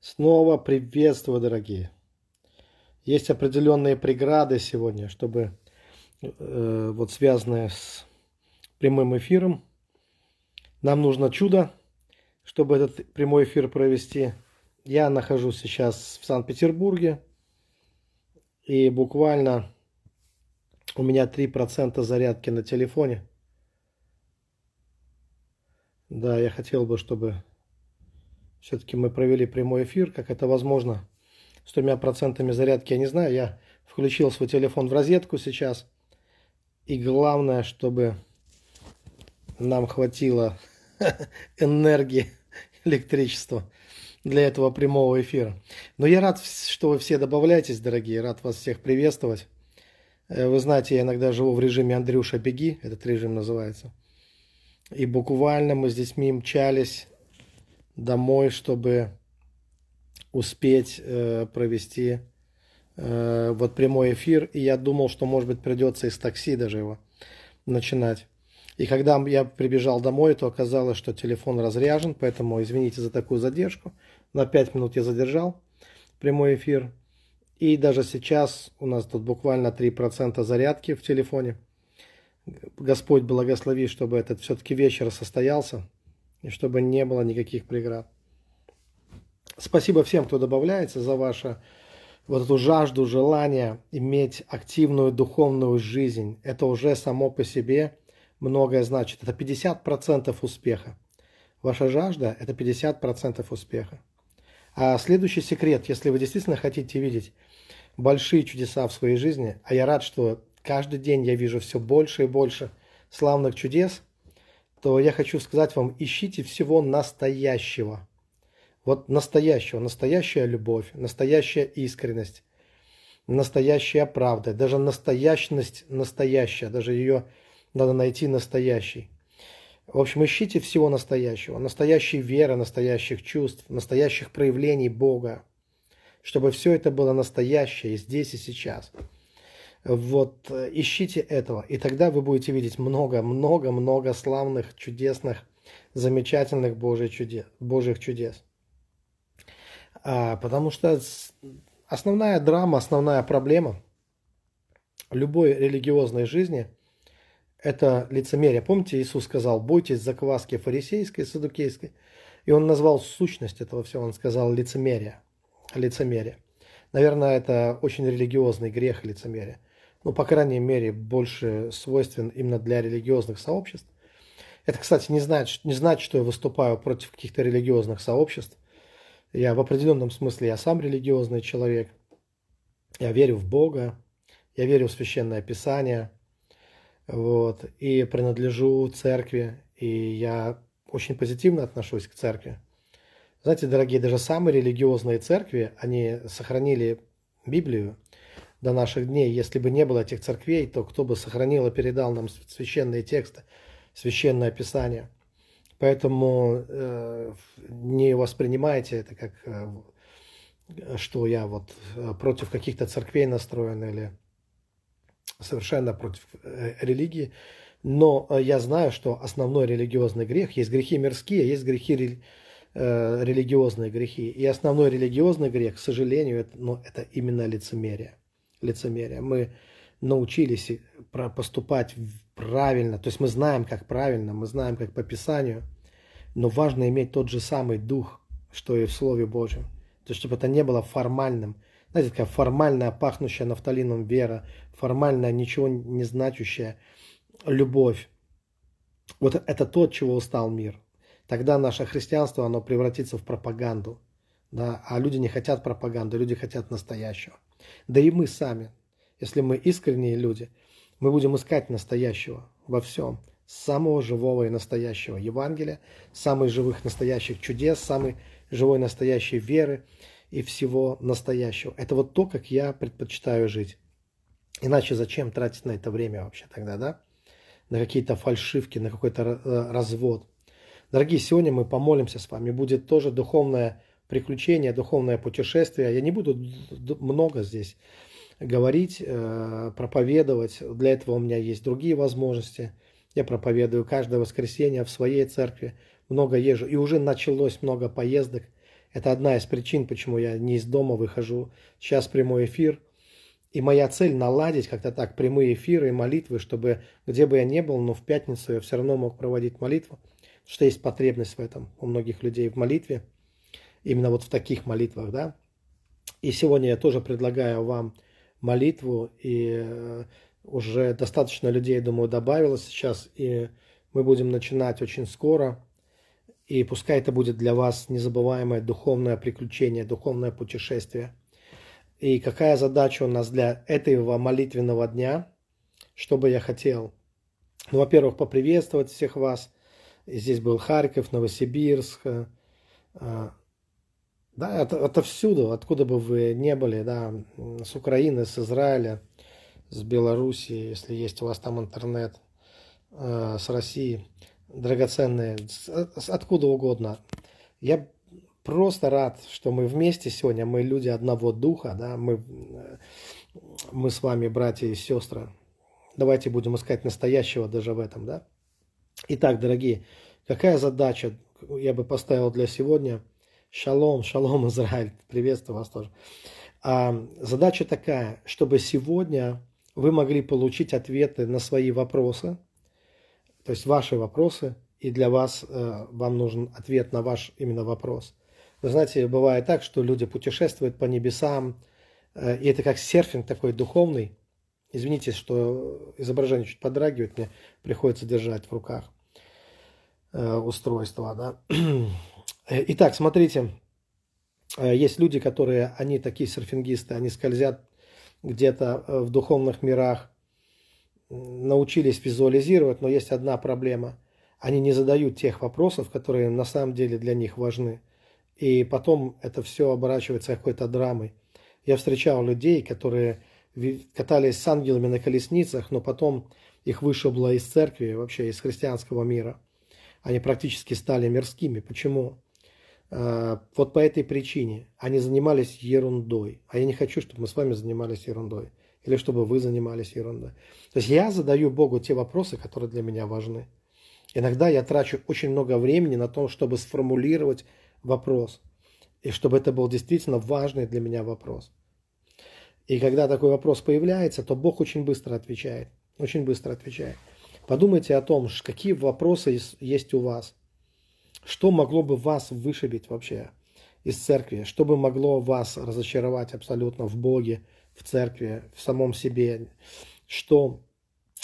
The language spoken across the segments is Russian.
Снова приветствую, дорогие. Есть определенные преграды сегодня, чтобы э, вот связанные с прямым эфиром. Нам нужно чудо, чтобы этот прямой эфир провести. Я нахожусь сейчас в Санкт-Петербурге. И буквально у меня 3% зарядки на телефоне. Да, я хотел бы, чтобы все-таки мы провели прямой эфир, как это возможно. С тремя процентами зарядки я не знаю. Я включил свой телефон в розетку сейчас. И главное, чтобы нам хватило энергии, электричества для этого прямого эфира. Но я рад, что вы все добавляетесь, дорогие. Рад вас всех приветствовать. Э, вы знаете, я иногда живу в режиме Андрюша Беги, этот режим называется. И буквально мы с детьми мчались домой, чтобы успеть э, провести э, вот прямой эфир. И я думал, что, может быть, придется из такси даже его начинать. И когда я прибежал домой, то оказалось, что телефон разряжен, поэтому извините за такую задержку. На 5 минут я задержал прямой эфир. И даже сейчас у нас тут буквально 3% зарядки в телефоне. Господь благослови, чтобы этот все-таки вечер состоялся и чтобы не было никаких преград. Спасибо всем, кто добавляется за ваше вот эту жажду, желание иметь активную духовную жизнь. Это уже само по себе многое значит. Это 50% успеха. Ваша жажда – это 50% успеха. А следующий секрет, если вы действительно хотите видеть большие чудеса в своей жизни, а я рад, что каждый день я вижу все больше и больше славных чудес, то я хочу сказать вам, ищите всего настоящего. Вот настоящего, настоящая любовь, настоящая искренность, настоящая правда, даже настоящность настоящая, даже ее надо найти настоящий. В общем, ищите всего настоящего, настоящей веры, настоящих чувств, настоящих проявлений Бога, чтобы все это было настоящее здесь и сейчас. Вот э, ищите этого, и тогда вы будете видеть много-много-много славных, чудесных, замечательных Божьих чудес. Божьих чудес. А, потому что основная драма, основная проблема любой религиозной жизни – это лицемерие. Помните, Иисус сказал, бойтесь закваски фарисейской, садукейской. И он назвал сущность этого всего, он сказал лицемерие. Лицемерие. Наверное, это очень религиозный грех лицемерия ну, по крайней мере, больше свойствен именно для религиозных сообществ. Это, кстати, не значит, не значит, что я выступаю против каких-то религиозных сообществ. Я в определенном смысле, я сам религиозный человек. Я верю в Бога, я верю в Священное Писание, вот, и принадлежу церкви, и я очень позитивно отношусь к церкви. Знаете, дорогие, даже самые религиозные церкви, они сохранили Библию, до наших дней. Если бы не было этих церквей, то кто бы сохранил и передал нам священные тексты, священное писание. Поэтому э, не воспринимайте это как, э, что я вот э, против каких-то церквей настроен или совершенно против э, религии. Но э, я знаю, что основной религиозный грех, есть грехи мирские, есть грехи э, религиозные грехи. И основной религиозный грех, к сожалению, это, ну, это именно лицемерие лицемерия. Мы научились поступать правильно, то есть мы знаем, как правильно, мы знаем, как по Писанию, но важно иметь тот же самый дух, что и в Слове Божьем. То есть, чтобы это не было формальным. Знаете, такая формальная, пахнущая нафталином вера, формальная, ничего не значащая любовь. Вот это то, чего устал мир. Тогда наше христианство, оно превратится в пропаганду. Да? А люди не хотят пропаганды, люди хотят настоящего. Да и мы сами, если мы искренние люди, мы будем искать настоящего во всем, самого живого и настоящего Евангелия, самых живых настоящих чудес, самой живой настоящей веры и всего настоящего. Это вот то, как я предпочитаю жить. Иначе зачем тратить на это время вообще тогда, да? На какие-то фальшивки, на какой-то э, развод. Дорогие, сегодня мы помолимся с вами. Будет тоже духовное приключение, духовное путешествие. Я не буду много здесь говорить, э, проповедовать. Для этого у меня есть другие возможности. Я проповедую каждое воскресенье в своей церкви, много езжу. И уже началось много поездок. Это одна из причин, почему я не из дома выхожу. Сейчас прямой эфир. И моя цель наладить как-то так прямые эфиры и молитвы, чтобы где бы я ни был, но в пятницу я все равно мог проводить молитву. Что есть потребность в этом у многих людей в молитве. Именно вот в таких молитвах, да. И сегодня я тоже предлагаю вам молитву. И э, уже достаточно людей, думаю, добавилось сейчас. И мы будем начинать очень скоро. И пускай это будет для вас незабываемое духовное приключение, духовное путешествие. И какая задача у нас для этого молитвенного дня? Что бы я хотел? Ну, во-первых, поприветствовать всех вас. Здесь был Харьков, Новосибирск. Э, да, это, отовсюду, откуда бы вы не были, да, с Украины, с Израиля, с Белоруссии, если есть у вас там интернет, э, с России, драгоценные, откуда угодно. Я просто рад, что мы вместе сегодня, мы люди одного духа, да, мы, мы с вами братья и сестры. Давайте будем искать настоящего даже в этом, да. Итак, дорогие, какая задача я бы поставил для сегодня? Шалом, шалом, Израиль, приветствую вас тоже. А, задача такая, чтобы сегодня вы могли получить ответы на свои вопросы, то есть ваши вопросы, и для вас э, вам нужен ответ на ваш именно вопрос. Вы знаете, бывает так, что люди путешествуют по небесам, э, и это как серфинг такой духовный. Извините, что изображение чуть подрагивает, мне приходится держать в руках э, устройство. Да? Итак, смотрите, э, есть люди, которые, они такие серфингисты, они скользят где-то в духовных мирах, научились визуализировать, но есть одна проблема. Они не задают тех вопросов, которые на самом деле для них важны. И потом это все оборачивается какой-то драмой. Я встречал людей, которые катались с ангелами на колесницах, но потом их вышибло из церкви, вообще из христианского мира. Они практически стали мирскими. Почему? А, вот по этой причине. Они занимались ерундой. А я не хочу, чтобы мы с вами занимались ерундой. Или чтобы вы занимались ерундой. То есть я задаю Богу те вопросы, которые для меня важны. Иногда я трачу очень много времени на то, чтобы сформулировать вопрос. И чтобы это был действительно важный для меня вопрос. И когда такой вопрос появляется, то Бог очень быстро отвечает. Очень быстро отвечает. Подумайте о том, какие вопросы есть у вас. Что могло бы вас вышибить вообще из церкви? Что бы могло вас разочаровать абсолютно в Боге, в церкви, в самом себе? Что,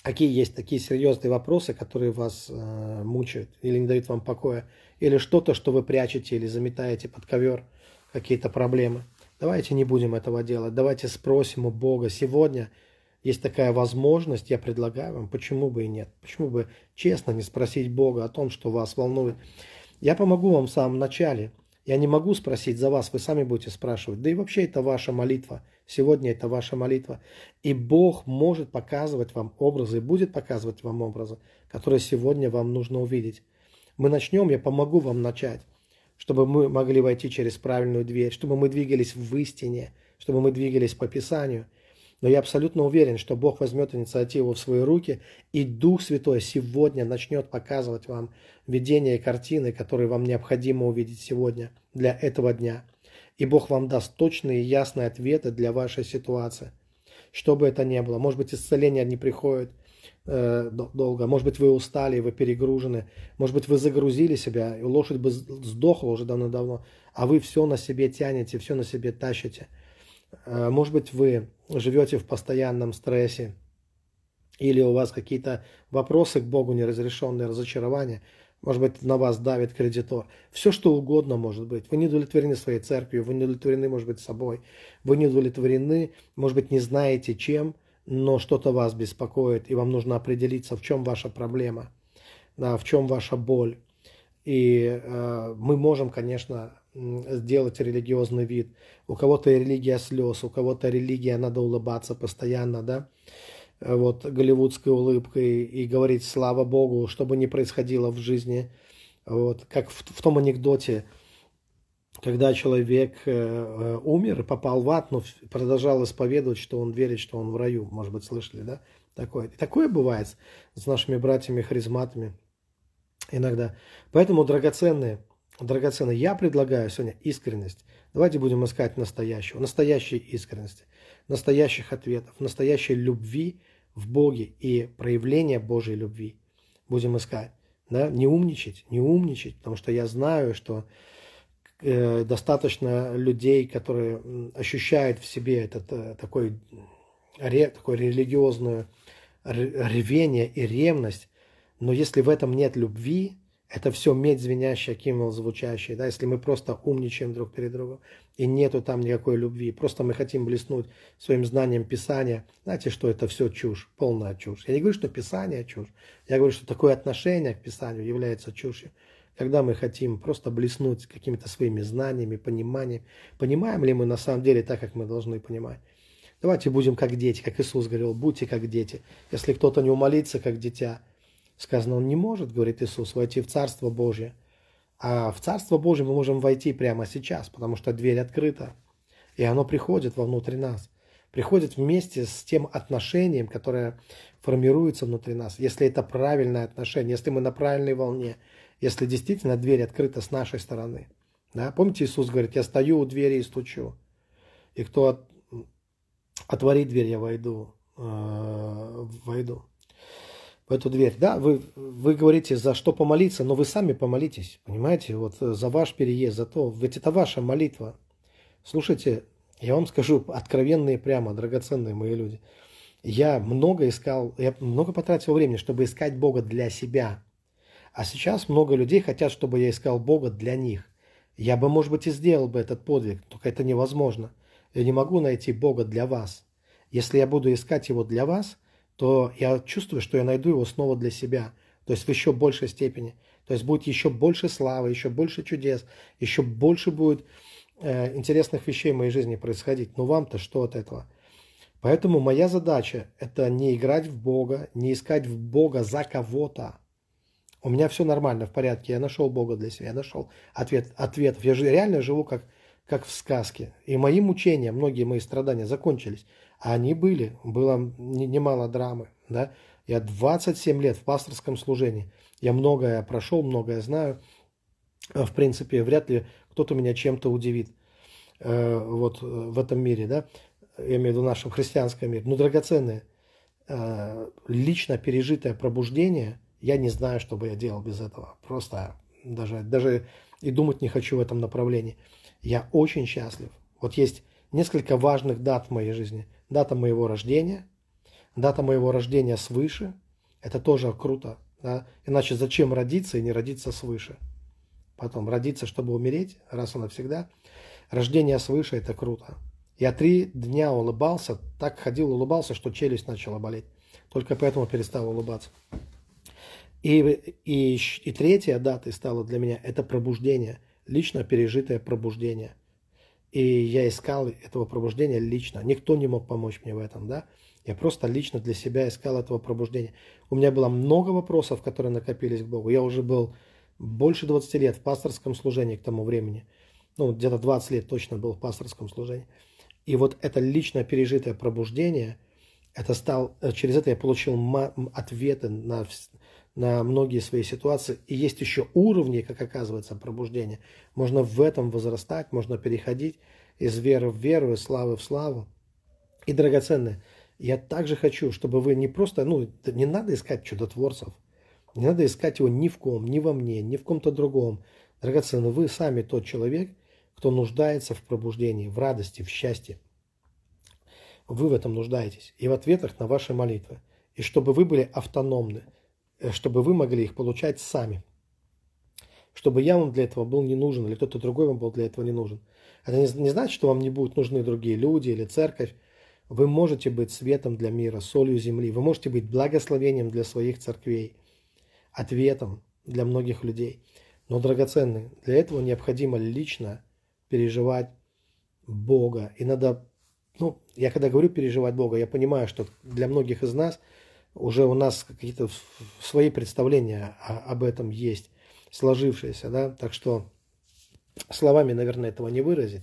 какие есть такие серьезные вопросы, которые вас э, мучают или не дают вам покоя? или что-то, что вы прячете или заметаете под ковер, какие-то проблемы. Давайте не будем этого делать. Давайте спросим у Бога. Сегодня есть такая возможность, я предлагаю вам, почему бы и нет. Почему бы честно не спросить Бога о том, что вас волнует. Я помогу вам в самом начале. Я не могу спросить за вас, вы сами будете спрашивать. Да и вообще это ваша молитва. Сегодня это ваша молитва. И Бог может показывать вам образы, будет показывать вам образы, которые сегодня вам нужно увидеть мы начнем, я помогу вам начать, чтобы мы могли войти через правильную дверь, чтобы мы двигались в истине, чтобы мы двигались по Писанию. Но я абсолютно уверен, что Бог возьмет инициативу в свои руки, и Дух Святой сегодня начнет показывать вам видение картины, которые вам необходимо увидеть сегодня для этого дня. И Бог вам даст точные и ясные ответы для вашей ситуации. Что бы это ни было. Может быть, исцеление не приходит – э, долго. Может быть, вы устали, вы перегружены. Может быть, вы загрузили себя, и лошадь бы сдохла уже давно-давно, а вы все на себе тянете, все на себе тащите. Э, может быть, вы живете в постоянном стрессе, или у вас какие-то вопросы к Богу неразрешенные, разочарования. Может быть, на вас давит кредитор. Все, что угодно может быть. Вы не удовлетворены своей церковью, вы не удовлетворены, может быть, собой. Вы не удовлетворены, может быть, не знаете чем но что-то вас беспокоит, и вам нужно определиться, в чем ваша проблема, да, в чем ваша боль. И э, мы можем, конечно, сделать религиозный вид. У кого-то религия слез, у кого-то религия надо улыбаться постоянно, да, вот голливудской улыбкой и говорить слава Богу, что бы ни происходило в жизни. Вот, как в, в том анекдоте, когда человек э, э, умер попал в ад, но продолжал исповедовать, что он верит, что он в раю. Может быть, слышали, да? Такое. И такое бывает с нашими братьями-харизматами иногда. Поэтому, драгоценные, драгоценные, я предлагаю сегодня искренность. Давайте будем искать настоящего, настоящей искренности, настоящих ответов, настоящей любви в Боге и проявления Божьей любви. Будем искать. Да? Не умничать, не умничать, потому что я знаю, что э, достаточно людей, которые ощущают в себе этот э, такой, ре, такое религиозное ревение и ревность, но если в этом нет любви, это все медь звенящая, кимвол звучащий, да, если мы просто умничаем друг перед другом, и нету там никакой любви, просто мы хотим блеснуть своим знанием Писания, знаете, что это все чушь, полная чушь. Я не говорю, что Писание чушь, я говорю, что такое отношение к Писанию является чушью. Когда мы хотим просто блеснуть какими-то своими знаниями, пониманием, понимаем ли мы на самом деле так, как мы должны понимать. Давайте будем как дети, как Иисус говорил, будьте как дети. Если кто-то не умолится, как дитя – Сказано, он не может, говорит Иисус, войти в Царство Божье. А в Царство Божье мы можем войти прямо сейчас, потому что дверь открыта. И оно приходит вовнутрь нас. Приходит вместе с тем отношением, которое формируется внутри нас. Если это правильное отношение, если мы на правильной волне, если действительно дверь открыта с нашей стороны. Да? Помните, Иисус говорит, я стою у двери и стучу. И кто от... отворит дверь, я войду. Э, войду в эту дверь. Да, вы, вы говорите, за что помолиться, но вы сами помолитесь, понимаете, вот э, за ваш переезд, за то, ведь это ваша молитва. Слушайте, я вам скажу, откровенные прямо, драгоценные мои люди. Я много искал, я много потратил времени, чтобы искать Бога для себя. А сейчас много людей хотят, чтобы я искал Бога для них. Я бы, может быть, и сделал бы этот подвиг, только это невозможно. Я не могу найти Бога для вас. Если я буду искать Его для вас – то я чувствую, что я найду его снова для себя, то есть в еще большей степени. То есть будет еще больше славы, еще больше чудес, еще больше будет э, интересных вещей в моей жизни происходить. Но вам-то что от этого? Поэтому моя задача – это не играть в Бога, не искать в Бога за кого-то. У меня все нормально, в порядке. Я нашел Бога для себя, я нашел ответ, ответов. Я же реально живу как, как в сказке. И мои мучения, многие мои страдания закончились. А они были, было немало драмы. Да? Я 27 лет в пасторском служении. Я многое прошел, многое знаю. В принципе, вряд ли кто-то меня чем-то удивит э, вот э, в этом мире, да, я имею в виду нашем христианском мире. Ну, драгоценное, э, лично пережитое пробуждение, я не знаю, что бы я делал без этого. Просто даже, даже и думать не хочу в этом направлении. Я очень счастлив. Вот есть несколько важных дат в моей жизни дата моего рождения, дата моего рождения свыше, это тоже круто. Да? Иначе зачем родиться и не родиться свыше? Потом родиться, чтобы умереть, раз и навсегда. Рождение свыше – это круто. Я три дня улыбался, так ходил, улыбался, что челюсть начала болеть. Только поэтому перестал улыбаться. И, и, и третья дата стала для меня – это пробуждение, лично пережитое пробуждение – и я искал этого пробуждения лично. Никто не мог помочь мне в этом, да. Я просто лично для себя искал этого пробуждения. У меня было много вопросов, которые накопились к Богу. Я уже был больше 20 лет в пасторском служении к тому времени. Ну, где-то 20 лет точно был в пасторском служении. И вот это лично пережитое пробуждение, это стал, э, через это я получил ответы на, на многие свои ситуации. И есть еще уровни, как оказывается, пробуждения. Можно в этом возрастать, можно переходить из веры в веру, из славы в славу. И, драгоценные, я также хочу, чтобы вы не просто, ну, не надо искать чудотворцев, не надо искать его ни в ком, ни во мне, ни в ком-то другом. Драгоценные, вы сами тот человек, кто нуждается в пробуждении, в радости, в счастье. Вы в этом нуждаетесь. И в ответах на ваши молитвы. И чтобы вы были автономны – чтобы вы могли их получать сами. Чтобы я вам для этого был не нужен, или кто-то другой вам был для этого не нужен. Это не, не значит, что вам не будут нужны другие люди или церковь. Вы можете быть светом для мира, солью земли. Вы можете быть благословением для своих церквей, ответом для многих людей. Но, драгоценный, для этого необходимо лично переживать Бога. И надо, ну, я когда говорю переживать Бога, я понимаю, что для многих из нас – уже у нас какие-то свои представления об этом есть, сложившиеся, да, так что словами, наверное, этого не выразить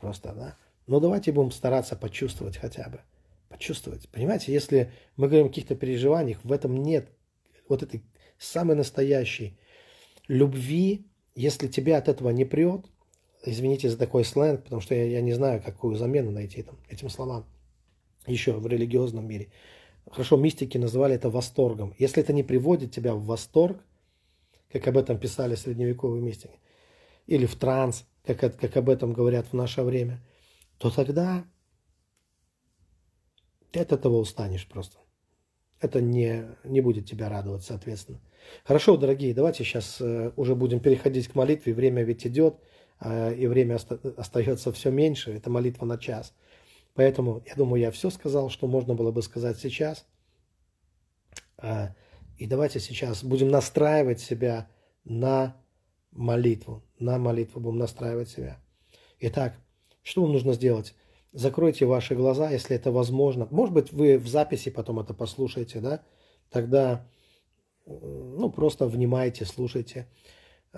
просто, да, но давайте будем стараться почувствовать хотя бы, почувствовать. Понимаете, если мы говорим о каких-то переживаниях, в этом нет вот этой самой настоящей любви Если тебя от этого не прет, извините за такой сленг, потому что я, я не знаю, какую замену найти там, этим словам еще в религиозном мире. Хорошо, мистики называли это восторгом. Если это не приводит тебя в восторг, как об этом писали средневековые мистики, или в транс, как, как об этом говорят в наше время, то тогда ты от этого устанешь просто. Это не, не будет тебя радовать, соответственно. Хорошо, дорогие, давайте сейчас э, уже будем переходить к молитве. Время ведь идет, э, и время оста- остается все меньше. Это молитва на час. Поэтому, я думаю, я все сказал, что можно было бы сказать сейчас. Э, и давайте сейчас будем настраивать себя на молитву. На молитву будем настраивать себя. Итак, что вам нужно сделать? Закройте ваши глаза, если это возможно. Может быть, вы в записи потом это послушаете, да? Тогда, ну, просто внимайте, слушайте.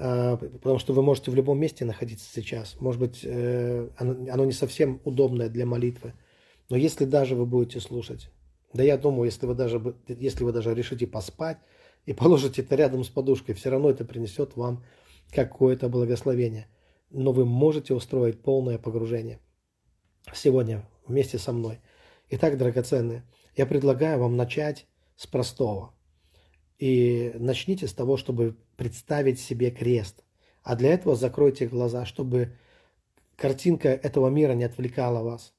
А, потому что вы можете в любом месте находиться сейчас. Может быть, э, оно не совсем удобное для молитвы. Но если даже вы будете слушать, да я думаю, если вы даже, если вы даже решите поспать и положите это рядом с подушкой, все равно это принесет вам какое-то благословение. Но вы можете устроить полное погружение сегодня вместе со мной. Итак, драгоценные, я предлагаю вам начать с простого. И начните с того, чтобы представить себе крест. А для этого закройте глаза, чтобы картинка этого мира не отвлекала вас.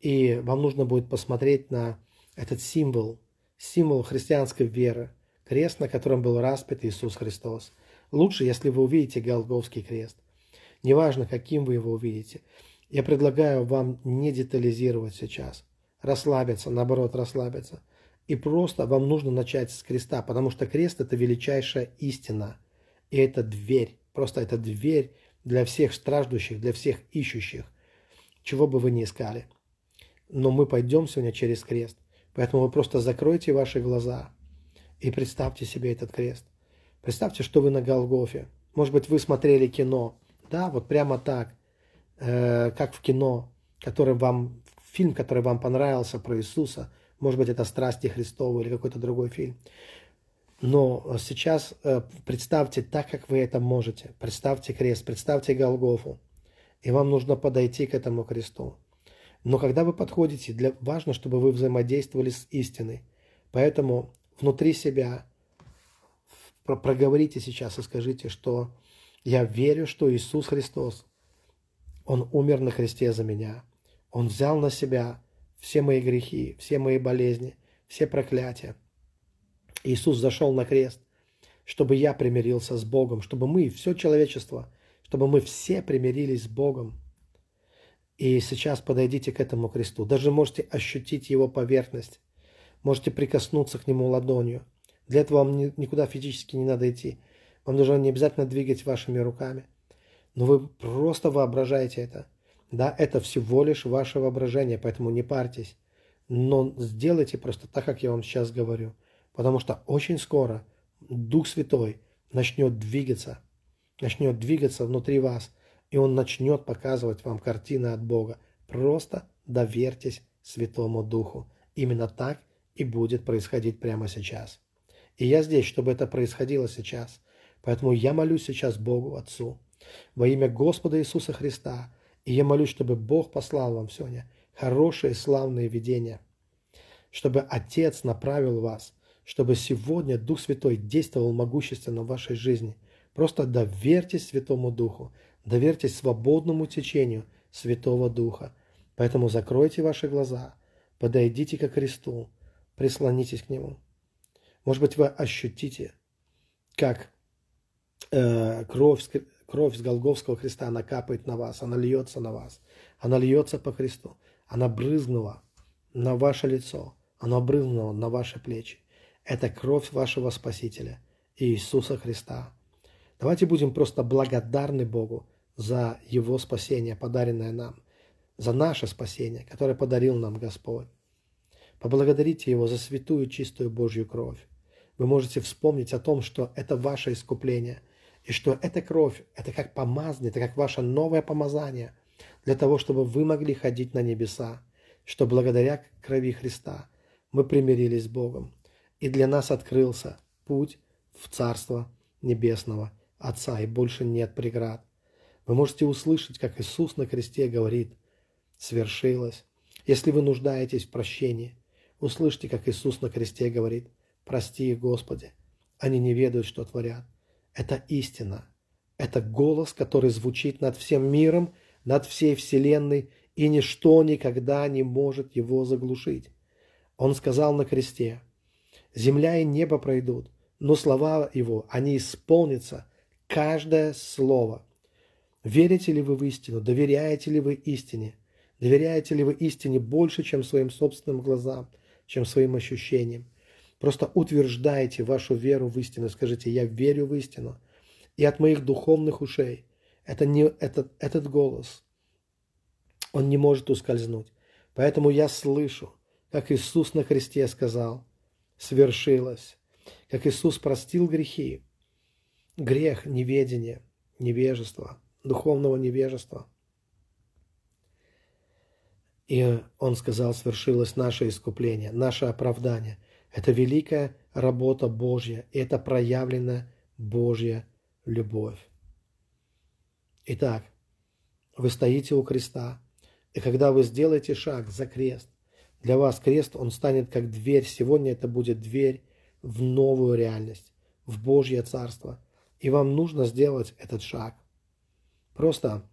И вам нужно будет посмотреть на этот символ, символ христианской веры, крест, на котором был распят Иисус Христос. Лучше, если вы увидите Голговский крест. Неважно, каким вы его увидите. Я предлагаю вам не детализировать сейчас, расслабиться, наоборот, расслабиться. И просто вам нужно начать с креста, потому что крест – это величайшая истина. И это дверь, просто это дверь для всех страждущих, для всех ищущих, чего бы вы ни искали. Но мы пойдем сегодня через крест. Поэтому вы просто закройте ваши глаза и представьте себе этот крест. Представьте, что вы на Голгофе. Может быть, вы смотрели кино. Да, вот прямо так – э, как в кино, который вам, фильм, который вам понравился про Иисуса, может быть, это «Страсти Христовы» или какой-то другой фильм. Но сейчас э, представьте так, как вы это можете. Представьте крест, представьте Голгофу. И вам нужно подойти к этому кресту. Но когда вы подходите, для, важно, чтобы вы взаимодействовали с истиной. Поэтому внутри себя проговорите сейчас и скажите, что я верю, что Иисус Христос он умер на кресте за меня. Он взял на себя все мои грехи, все мои болезни, все проклятия. Иисус зашел на крест, чтобы я примирился с Богом, чтобы мы, все человечество, чтобы мы все примирились с Богом. И сейчас подойдите к этому кресту. Даже можете ощутить его поверхность. Можете прикоснуться к нему ладонью. Для этого вам никуда физически не надо идти. Вам нужно не обязательно двигать вашими руками. Но вы просто воображаете это. Да, это всего лишь ваше воображение, поэтому не парьтесь. Но сделайте просто так, как я вам сейчас говорю. Потому что очень скоро Дух Святой начнет двигаться, начнет двигаться внутри вас, и Он начнет показывать вам картины от Бога. Просто доверьтесь Святому Духу. Именно так и будет происходить прямо сейчас. И я здесь, чтобы это происходило сейчас. Поэтому я молюсь сейчас Богу Отцу, во имя Господа Иисуса Христа. И я молюсь, чтобы Бог послал вам сегодня хорошие славные видения, чтобы Отец направил вас, чтобы сегодня Дух Святой действовал могущественно в вашей жизни. Просто доверьтесь Святому Духу, доверьтесь свободному течению Святого Духа. Поэтому закройте ваши глаза, подойдите к кресту, прислонитесь к Нему. Может быть, вы ощутите, как э, кровь Кровь с Голговского креста, она капает на вас, она льется на вас. Она льется по кресту. Она брызнула на ваше лицо. Она брызнула на ваши плечи. Это кровь вашего Спасителя, Иисуса Христа. Давайте будем просто благодарны Богу за Его спасение, подаренное нам, за наше спасение, которое подарил нам Господь. Поблагодарите Его за святую чистую Божью кровь. Вы можете вспомнить о том, что это ваше искупление – и что эта кровь, это как помазание, это как ваше новое помазание для того, чтобы вы могли ходить на небеса, что благодаря крови Христа мы примирились с Богом, и для нас открылся путь в Царство Небесного Отца, и больше нет преград. Вы можете услышать, как Иисус на кресте говорит «свершилось». Если вы нуждаетесь в прощении, услышьте, как Иисус на кресте говорит «прости их, Господи, они не ведают, что творят». Это истина. Это голос, который звучит над всем миром, над всей вселенной, и ничто никогда не может его заглушить. Он сказал на кресте, «Земля и небо пройдут, но слова его, они исполнятся, каждое слово». Верите ли вы в истину? Доверяете ли вы истине? Доверяете ли вы истине больше, чем своим собственным глазам, чем своим ощущениям? Просто утверждайте вашу веру в истину. Скажите, я верю в истину. И от моих духовных ушей это не, этот, этот голос, он не может ускользнуть. Поэтому я слышу, как Иисус на кресте сказал, свершилось. Как Иисус простил грехи, грех неведения, невежества, духовного невежества. И Он сказал, свершилось наше искупление, наше оправдание. Это великая работа Божья, и это проявленная Божья любовь. Итак, вы стоите у креста, и когда вы сделаете шаг за крест, для вас крест, он станет как дверь. Сегодня это будет дверь в новую реальность, в Божье Царство. И вам нужно сделать этот шаг. Просто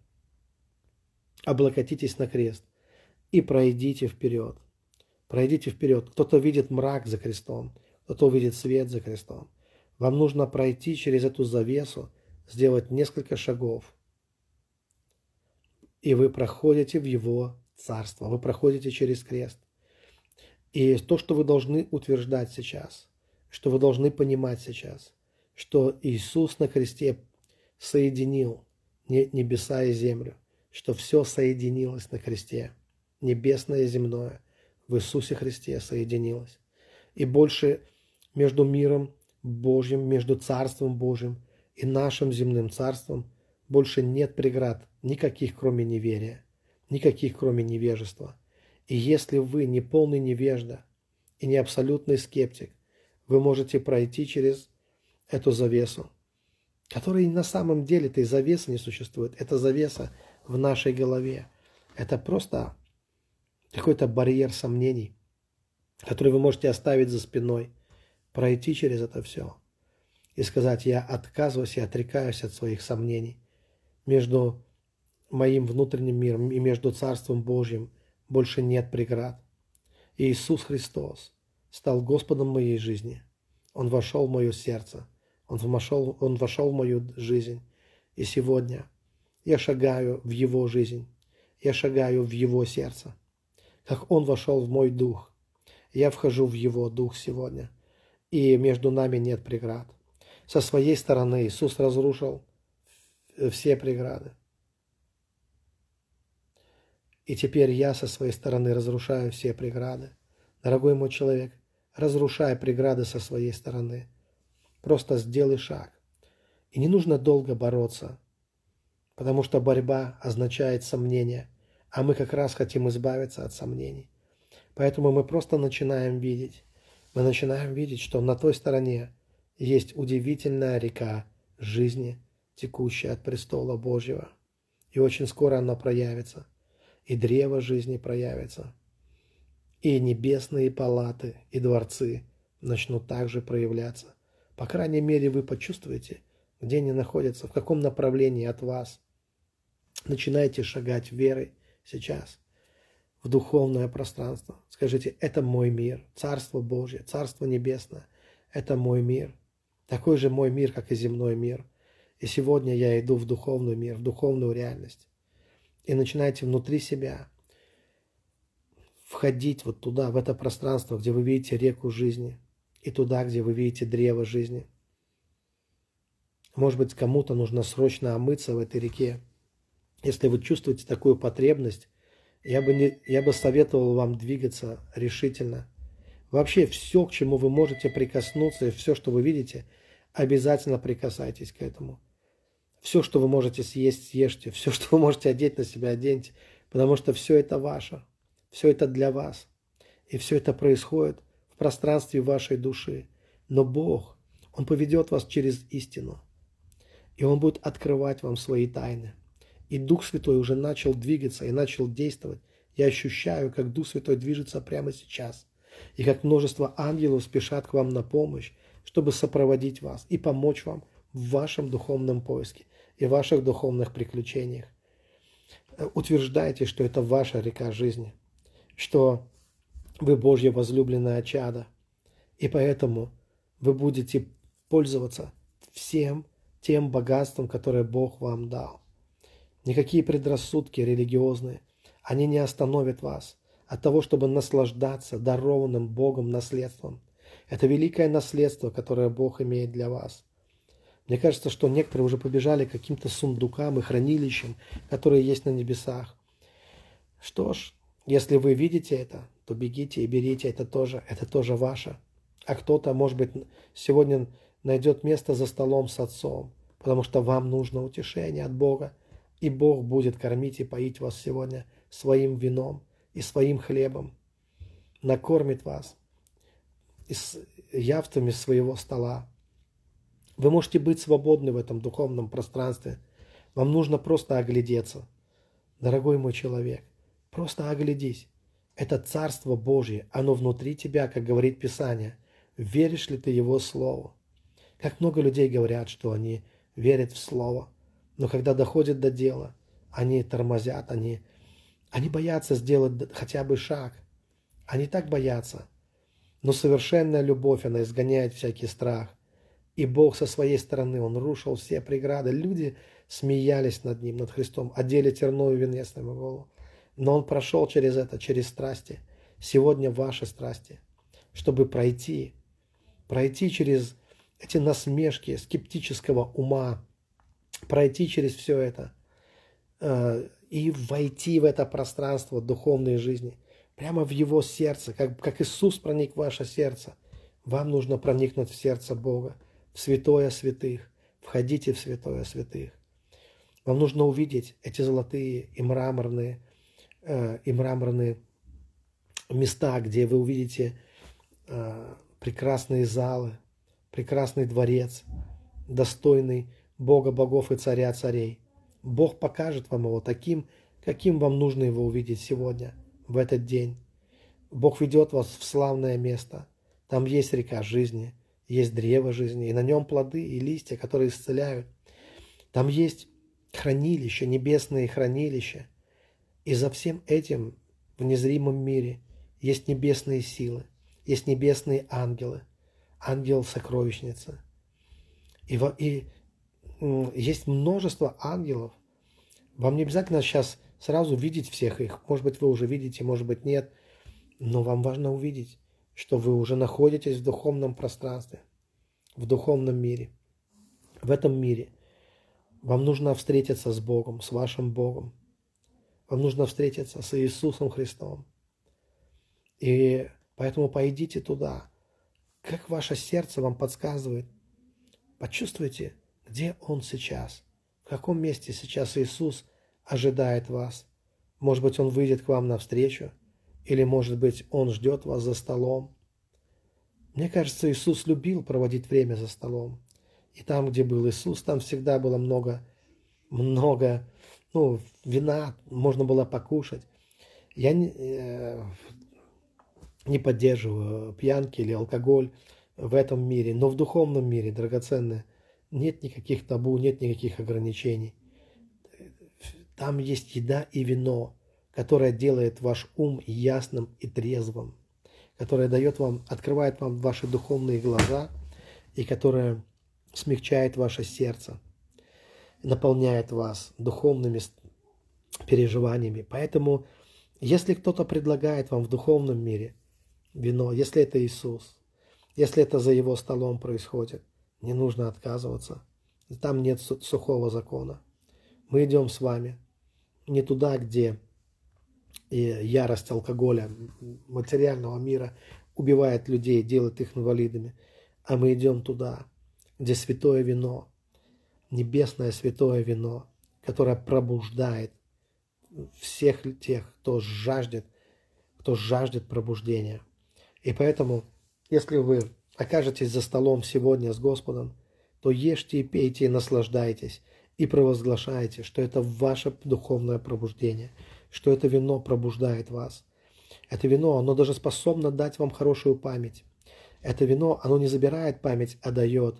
облокотитесь на крест и пройдите вперед. Пройдите вперед. Кто-то видит мрак за крестом, кто-то увидит свет за крестом. Вам нужно пройти через эту завесу, сделать несколько шагов. И вы проходите в Его Царство, вы проходите через крест. И то, что вы должны утверждать сейчас, что вы должны понимать сейчас, что Иисус на кресте соединил небеса и землю, что все соединилось на кресте, небесное и земное в Иисусе Христе соединилось. И больше между миром Божьим, между Царством Божьим и нашим земным Царством больше нет преград, никаких кроме неверия, никаких кроме невежества – и если вы не полный невежда и не абсолютный скептик, вы можете пройти через эту завесу, которая на самом деле этой завесы не существует. Это завеса в нашей голове. Это просто какой-то барьер сомнений, который вы можете оставить за спиной, пройти через это все и сказать, я отказываюсь и отрекаюсь от своих сомнений между моим внутренним миром и между Царством Божьим – больше нет преград. Иисус Христос стал Господом моей жизни. Он вошел в мое сердце, Он вошел, он вошел в мою жизнь. И сегодня я шагаю в Его жизнь, я шагаю в Его сердце. Как Он вошел в мой дух, я вхожу в Его дух сегодня. И между нами нет преград. Со своей стороны Иисус разрушил все преграды. И теперь я со своей стороны разрушаю все преграды. Дорогой мой человек, разрушай преграды со своей стороны. Просто сделай шаг. И не нужно долго бороться, потому что борьба означает сомнение, а мы как раз хотим избавиться от сомнений. Поэтому мы просто начинаем видеть. Мы начинаем видеть, что на той стороне есть удивительная река жизни, текущая от престола Божьего. И очень скоро она проявится – и древо жизни проявится. И небесные палаты и дворцы начнут также проявляться. По крайней мере, вы почувствуете, где они находятся, в каком направлении от вас. Начинайте шагать верой сейчас в духовное пространство. Скажите, это мой мир, Царство Божье, Царство Небесное. Это мой мир. Такой же мой мир, как и земной мир. И сегодня я иду в духовный мир, в духовную реальность и начинаете внутри себя входить вот туда, в это пространство, где вы видите реку жизни, и туда, где вы видите древо жизни. Может быть, кому-то нужно срочно омыться в этой реке. Если вы чувствуете такую потребность, я бы, не, я бы советовал вам двигаться решительно. Вообще все, к чему вы можете прикоснуться, и все, что вы видите, обязательно прикасайтесь к этому. Все, что вы можете съесть, съешьте. Все, что вы можете одеть на себя, оденьте. Потому что все это ваше. Все это для вас. И все это происходит в пространстве вашей души. Но Бог, Он поведет вас через истину. И Он будет открывать вам свои тайны. И Дух Святой уже начал двигаться и начал действовать. Я ощущаю, как Дух Святой движется прямо сейчас. И как множество ангелов спешат к вам на помощь, чтобы сопроводить вас и помочь вам в вашем духовном поиске и ваших духовных приключениях. Э, утверждайте, что это ваша река жизни, что вы Божье возлюбленное чадо, и поэтому вы будете пользоваться всем тем богатством, которое Бог вам дал. Никакие предрассудки религиозные, они не остановят вас от того, чтобы наслаждаться дарованным Богом наследством. Это великое наследство, которое Бог имеет для вас. Мне кажется, что некоторые уже побежали к каким-то сундукам и хранилищам, которые есть на небесах. Что ж, если вы видите это, то бегите и берите это тоже. Это тоже ваше. А кто-то, может быть, сегодня найдет место за столом с отцом, потому что вам нужно утешение от Бога, и Бог будет кормить и поить вас сегодня своим вином и своим хлебом, накормит вас из явствами своего стола. Вы можете быть свободны в этом духовном пространстве. Вам нужно просто оглядеться. Дорогой мой человек, просто оглядись. Это Царство Божье, оно внутри тебя, как говорит Писание. Веришь ли ты Его Слову? Как много людей говорят, что они верят в Слово, но когда доходит до дела, они тормозят, они, они боятся сделать хотя бы шаг. Они так боятся. Но совершенная любовь, она изгоняет всякий страх. И Бог со своей стороны, Он рушил все преграды. Люди смеялись над Ним, над Христом, одели терновый венец на Его голову. Но Он прошел через это, через страсти. Сегодня ваши страсти, чтобы пройти, пройти через эти насмешки скептического ума, пройти через все это э, и войти в это пространство духовной жизни, прямо в Его сердце, как, как Иисус проник в ваше сердце. Вам нужно проникнуть в сердце Бога, в святое святых. Входите в святое святых. Вам нужно увидеть эти золотые и мраморные, э, и мраморные места, где вы увидите э, прекрасные залы, прекрасный дворец, достойный Бога богов и царя царей. Бог покажет вам его таким, каким вам нужно его увидеть сегодня, в этот день. Бог ведет вас в славное место. Там есть река жизни, есть древо жизни, и на нем плоды и листья, которые исцеляют. Там есть хранилище, небесные хранилища. И за всем этим в незримом мире есть небесные силы, есть небесные ангелы – ангел-сокровищница. И, и есть множество ангелов. Вам не обязательно сейчас сразу видеть всех их. Может быть, вы уже видите, может быть, нет. Но вам важно увидеть, что вы уже находитесь в духовном пространстве, в духовном мире. В этом мире вам нужно встретиться с Богом, с вашим Богом. Вам нужно встретиться с Иисусом Христом. И поэтому пойдите туда, как ваше сердце вам подсказывает. Почувствуйте, где Он сейчас, в каком месте сейчас Иисус ожидает вас. Может быть, Он выйдет к вам навстречу, или, может быть, Он ждет вас за столом. Мне кажется, Иисус любил проводить время за столом. И там, где был Иисус, там всегда было много, много, ну, вина, можно было покушать. Я не, э, не поддерживаю пьянки или алкоголь в этом мире, но в духовном мире, драгоценное, нет никаких табу, нет никаких ограничений. Там есть еда и вино, которое делает ваш ум ясным и трезвым, которое дает вам, открывает вам ваши духовные глаза и которое смягчает ваше сердце, наполняет вас духовными переживаниями. Поэтому, если кто-то предлагает вам в духовном мире – вино, если это Иисус, если это за Его столом происходит, не нужно отказываться. Там нет сухого закона. Мы идем с вами не туда, где и ярость алкоголя, материального мира убивает людей, делает их инвалидами, а мы идем туда, где святое вино, небесное святое вино, которое пробуждает всех тех, кто жаждет, кто жаждет пробуждения – и поэтому, если вы окажетесь за столом сегодня с Господом, то ешьте и пейте и наслаждайтесь, и провозглашайте, что это ваше духовное пробуждение, что это вино пробуждает вас. Это вино, оно даже способно дать вам хорошую память. Это вино, оно не забирает память, а дает.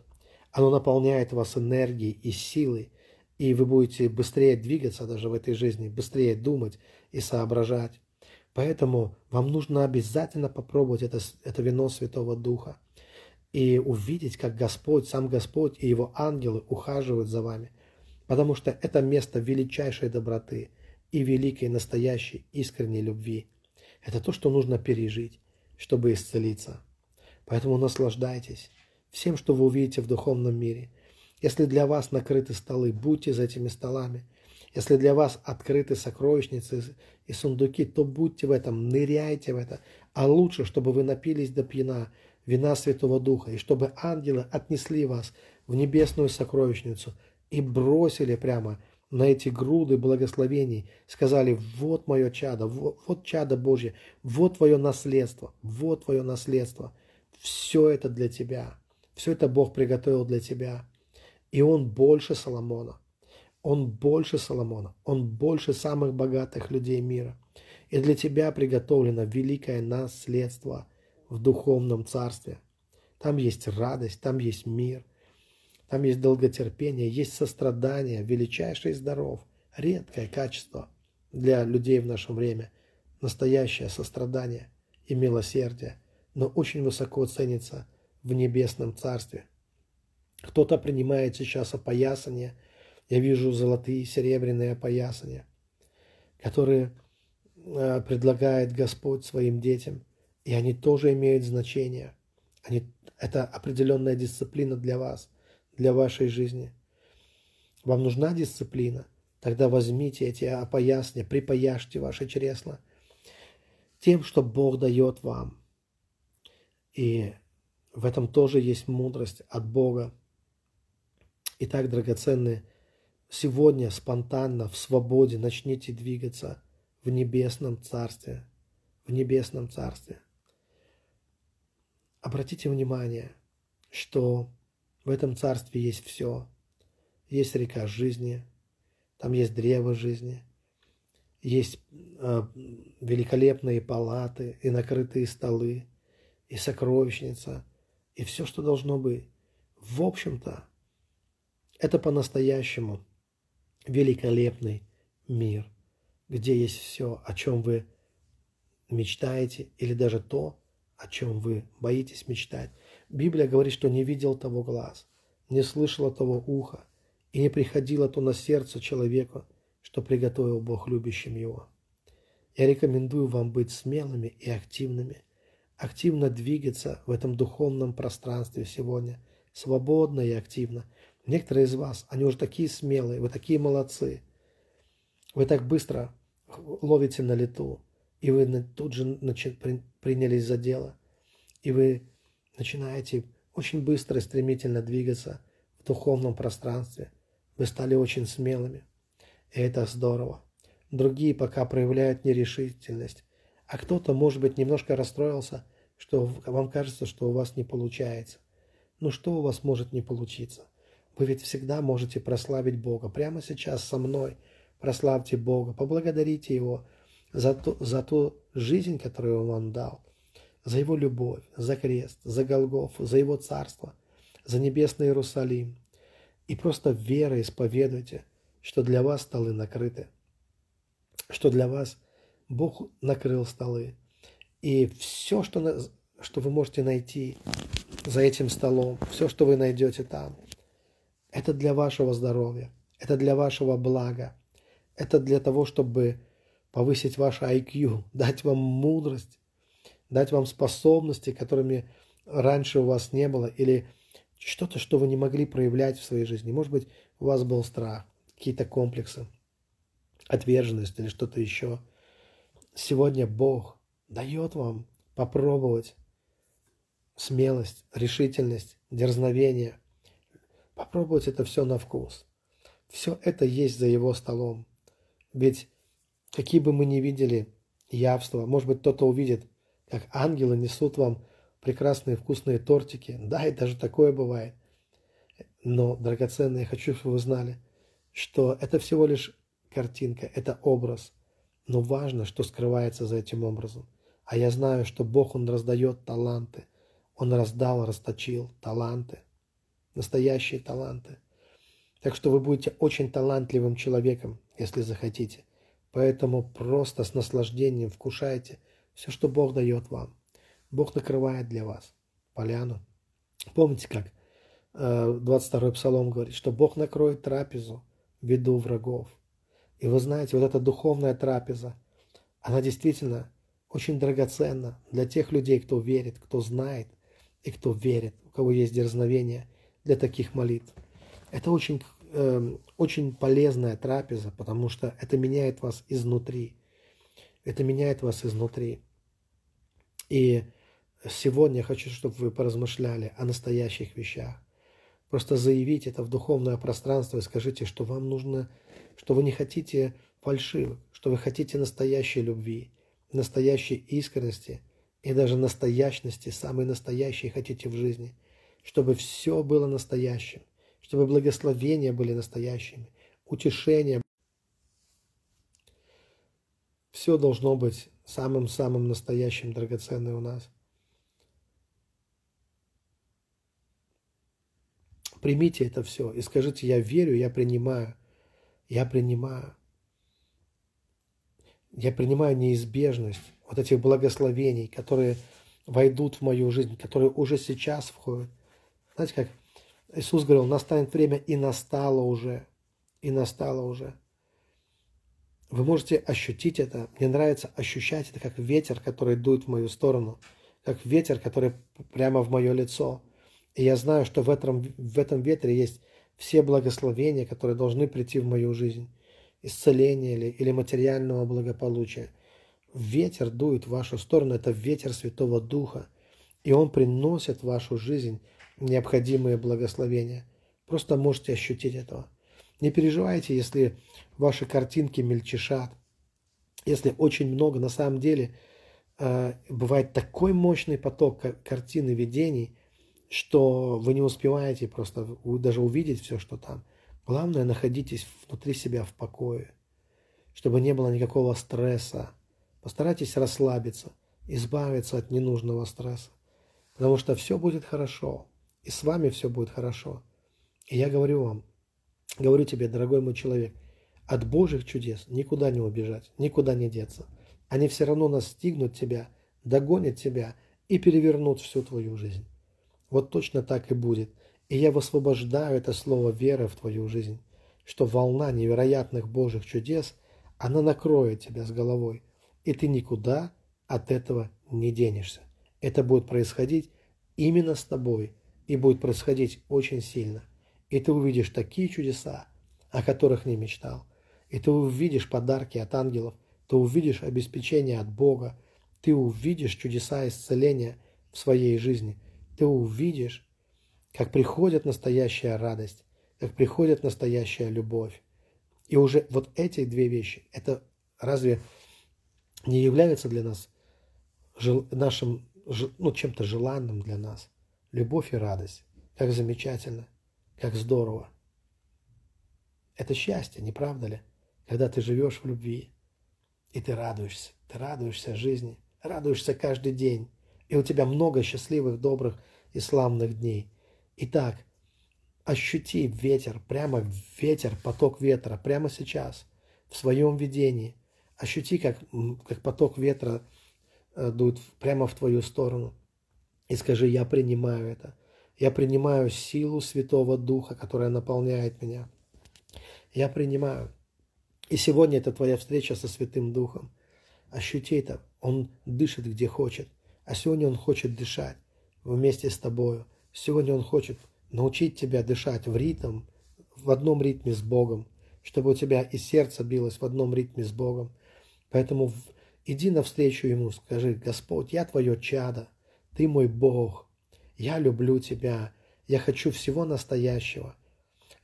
Оно наполняет вас энергией и силой, и вы будете быстрее двигаться даже в этой жизни, быстрее думать и соображать. Поэтому вам нужно обязательно попробовать это, это вино Святого Духа и увидеть, как Господь, сам Господь и Его ангелы ухаживают за вами. Потому что это место величайшей доброты и великой, настоящей, искренней любви. Это то, что нужно пережить, чтобы исцелиться. Поэтому наслаждайтесь всем, что вы увидите в духовном мире. Если для вас накрыты столы, будьте за этими столами. Если для вас открыты сокровищницы и сундуки, то будьте в этом, ныряйте в это. А лучше, чтобы вы напились до пьяна вина Святого Духа, и чтобы ангелы отнесли вас в небесную сокровищницу и бросили прямо на эти груды благословений, сказали, вот мое чадо, вот, вот чадо Божье, вот твое наследство, вот твое наследство. Все это для тебя, все это Бог приготовил для тебя. И Он больше Соломона. Он больше Соломона, он больше самых богатых людей мира. И для тебя приготовлено великое наследство в духовном царстве. Там есть радость, там есть мир, там есть долготерпение, есть сострадание, величайший здоров, редкое качество для людей в наше время, настоящее сострадание и милосердие, но очень высоко ценится в небесном царстве. Кто-то принимает сейчас опоясание – я вижу золотые, серебряные опоясания, которые э, предлагает Господь своим детям, и они тоже имеют значение. Они, это определенная дисциплина для вас, для вашей жизни. Вам нужна дисциплина? Тогда возьмите эти опоясания, припаяшьте ваши чресла тем, что Бог дает вам. И в этом тоже есть мудрость от Бога. Итак, драгоценные, Сегодня спонтанно, в свободе начните двигаться в небесном царстве. В небесном царстве. Обратите внимание, что в этом царстве есть все. Есть река жизни, там есть древо жизни, есть э, великолепные палаты и накрытые столы, и сокровищница, и все, что должно быть. В общем-то, это по-настоящему – великолепный мир, где есть все, о чем вы мечтаете, или даже то, о чем вы боитесь мечтать. Библия говорит, что не видел того глаз, не слышало того уха, и не приходило то на сердце человека, что приготовил Бог любящим его. Я рекомендую вам быть смелыми и активными, активно двигаться в этом духовном пространстве сегодня, свободно и активно, Некоторые из вас, они уже такие смелые, вы такие молодцы. Вы так быстро ловите на лету, и вы тут же принялись за дело. И вы начинаете очень быстро и стремительно двигаться в духовном пространстве. Вы стали очень смелыми. И это здорово. Другие пока проявляют нерешительность. А кто-то, может быть, немножко расстроился, что вам кажется, что у вас не получается. Ну что у вас может не получиться? Вы ведь всегда можете прославить Бога. Прямо сейчас со мной прославьте Бога, поблагодарите Его за, ту, за ту жизнь, которую Он дал, за Его любовь, за крест, за Голгофу, за Его царство, за небесный Иерусалим. И просто верой исповедуйте, что для вас столы накрыты, что для вас Бог накрыл столы. И все, что, что вы можете найти за этим столом, все, что вы найдете там – это для вашего здоровья, это для вашего блага, это для того, чтобы повысить ваше IQ, дать вам мудрость, дать вам способности, которыми раньше у вас не было, или что-то, что вы не могли проявлять в своей жизни. Может быть, у вас был страх, какие-то комплексы, отверженность или что-то еще. Сегодня Бог дает вам попробовать смелость, решительность, дерзновение – Попробовать это все на вкус. Все это есть за его столом. Ведь какие бы мы ни видели явства, может быть, кто-то увидит, как ангелы несут вам прекрасные вкусные тортики. Да, и даже такое бывает. Но, драгоценные, я хочу, чтобы вы знали, что это всего лишь картинка, это образ. Но важно, что скрывается за этим образом. А я знаю, что Бог, Он раздает таланты. Он раздал, расточил таланты. Настоящие таланты. Так что вы будете очень талантливым человеком, если захотите. Поэтому просто с наслаждением вкушайте все, что Бог дает вам. Бог накрывает для вас поляну. Помните, как 22-й э, псалом говорит, что Бог накроет трапезу в виду врагов. И вы знаете, вот эта духовная трапеза, она действительно очень драгоценна для тех людей, кто верит, кто знает и кто верит, у кого есть дерзновение для таких молитв. Это очень, э, очень полезная трапеза, потому что это меняет вас изнутри. Это меняет вас изнутри. И сегодня я хочу, чтобы вы поразмышляли о настоящих вещах. Просто заявите это в духовное пространство и скажите, что вам нужно, что вы не хотите фальшивых, что вы хотите настоящей любви, настоящей искренности и даже настоящности, самой настоящей хотите в жизни, чтобы все было настоящим, чтобы благословения были настоящими, утешения. Все должно быть самым-самым настоящим, драгоценным у нас. Примите это все и скажите, я верю, я принимаю, я принимаю. Я принимаю неизбежность вот этих благословений, которые войдут в мою жизнь, которые уже сейчас входят. Знаете, как Иисус говорил, настанет время, и настало уже, и настало уже. Вы можете ощутить это. Мне нравится ощущать это, как ветер, который дует в мою сторону, как ветер, который прямо в мое лицо – и я знаю, что в этом, в этом ветре есть все благословения, которые должны прийти в мою жизнь. Исцеление или, или материального благополучия. Ветер дует в вашу сторону, это ветер Святого Духа. И он приносит в вашу жизнь необходимые благословения. Просто можете ощутить этого. Не переживайте, если ваши картинки мельчешат, если очень много, на самом деле, э, бывает такой мощный поток картин и видений – что вы не успеваете просто даже увидеть все, что там. Главное, находитесь внутри себя в покое, чтобы не было никакого стресса. Постарайтесь расслабиться, избавиться от ненужного стресса, потому что все будет хорошо, и с вами все будет хорошо. И я говорю вам, говорю тебе, дорогой мой человек, от Божьих чудес никуда не убежать, никуда не деться. Они все равно настигнут тебя, догонят тебя и перевернут всю твою жизнь. Вот точно так и будет. И я высвобождаю это слово веры в твою жизнь, что волна невероятных Божьих чудес, она накроет тебя с головой, и ты никуда от этого не денешься. Это будет происходить именно с тобой, и будет происходить очень сильно. И ты увидишь такие чудеса, о которых не мечтал. И ты увидишь подарки от ангелов, ты увидишь обеспечение от Бога, ты увидишь чудеса исцеления в своей жизни – ты увидишь, как приходит настоящая радость, как приходит настоящая любовь. И уже вот эти две вещи, это разве не является для нас жел, нашим, ну, чем-то желанным для нас? Любовь и радость. Как замечательно, как здорово. Это счастье, не правда ли? Когда ты живешь в любви, и ты радуешься, ты радуешься жизни, радуешься каждый день и у тебя много счастливых, добрых и славных дней. Итак, ощути ветер, прямо ветер, поток ветра, прямо сейчас, в своем видении. Ощути, как, как поток ветра э, дует прямо в твою сторону. И скажи, я принимаю это. Я принимаю силу Святого Духа, которая наполняет меня. Я принимаю. И сегодня это твоя встреча со Святым Духом. Ощути это. Он дышит где хочет. А сегодня Он хочет дышать вместе с тобою. Сегодня Он хочет научить тебя дышать в ритм, в одном ритме с Богом, чтобы у тебя и сердце билось в одном ритме с Богом. Поэтому иди навстречу Ему, скажи, Господь, я Твое чадо, Ты мой Бог, я люблю Тебя, я хочу всего настоящего.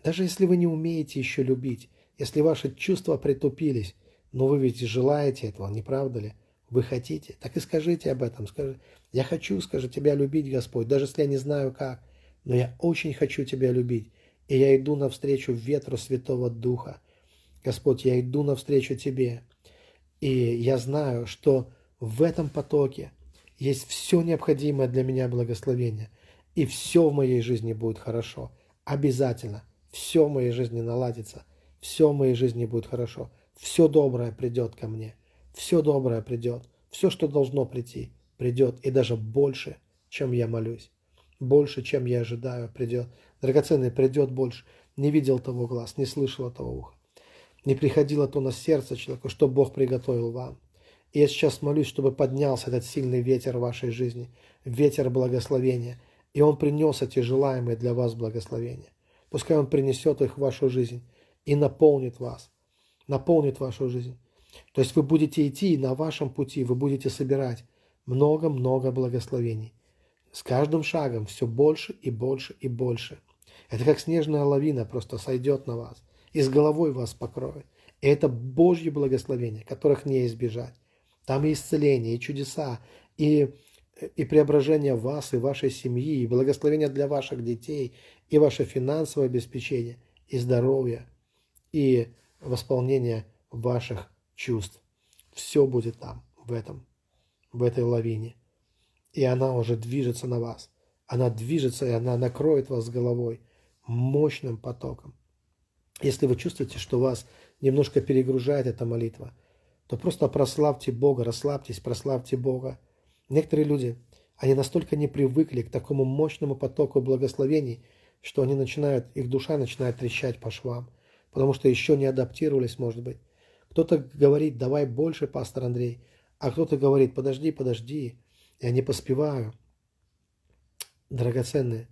Даже если вы не умеете еще любить, если ваши чувства притупились, но вы ведь желаете этого, не правда ли? Вы хотите? Так и скажите об этом. Скажите, я хочу, скажи, тебя любить, Господь, даже если я не знаю как. но я очень хочу Тебя любить, и я иду навстречу ветру Святого Духа. Господь, я иду навстречу Тебе, и я знаю, что в этом потоке есть все необходимое для меня благословение, и все в моей жизни будет хорошо. Обязательно. Все в моей жизни наладится, все в моей жизни будет хорошо. Все доброе придет ко мне, все доброе придет, все, что должно прийти, придет, и даже больше, чем я молюсь, больше, чем я ожидаю, придет. Драгоценный придет больше. Не видел того глаз, не слышал того уха. Не приходило то на сердце человеку, что Бог приготовил вам. И я сейчас молюсь, чтобы поднялся этот сильный ветер в вашей жизни, ветер благословения, и он принес эти желаемые для вас благословения. Пускай он принесет их в вашу жизнь и наполнит вас, наполнит вашу жизнь. То есть вы будете идти, и на вашем пути вы будете собирать много-много благословений. С каждым шагом все больше и больше и больше. Это как снежная лавина просто сойдет на вас и с головой вас покроет. И это Божье благословение, которых не избежать. Там и исцеление, и чудеса, и, и преображение вас и вашей семьи, и благословение для ваших детей, и ваше финансовое обеспечение, и здоровье, и восполнение ваших чувств. Все будет там, в этом, в этой лавине. И она уже движется на вас. Она движется, и она накроет вас головой мощным потоком. Если вы чувствуете, что вас немножко перегружает эта молитва, то просто прославьте Бога, расслабьтесь, прославьте Бога. Некоторые люди, они настолько не привыкли к такому мощному потоку благословений, что они начинают, их душа начинает трещать по швам, потому что еще не адаптировались, может быть. Кто-то говорит, давай больше, пастор Андрей, а кто-то говорит, подожди, подожди, я не поспеваю. Драгоценные,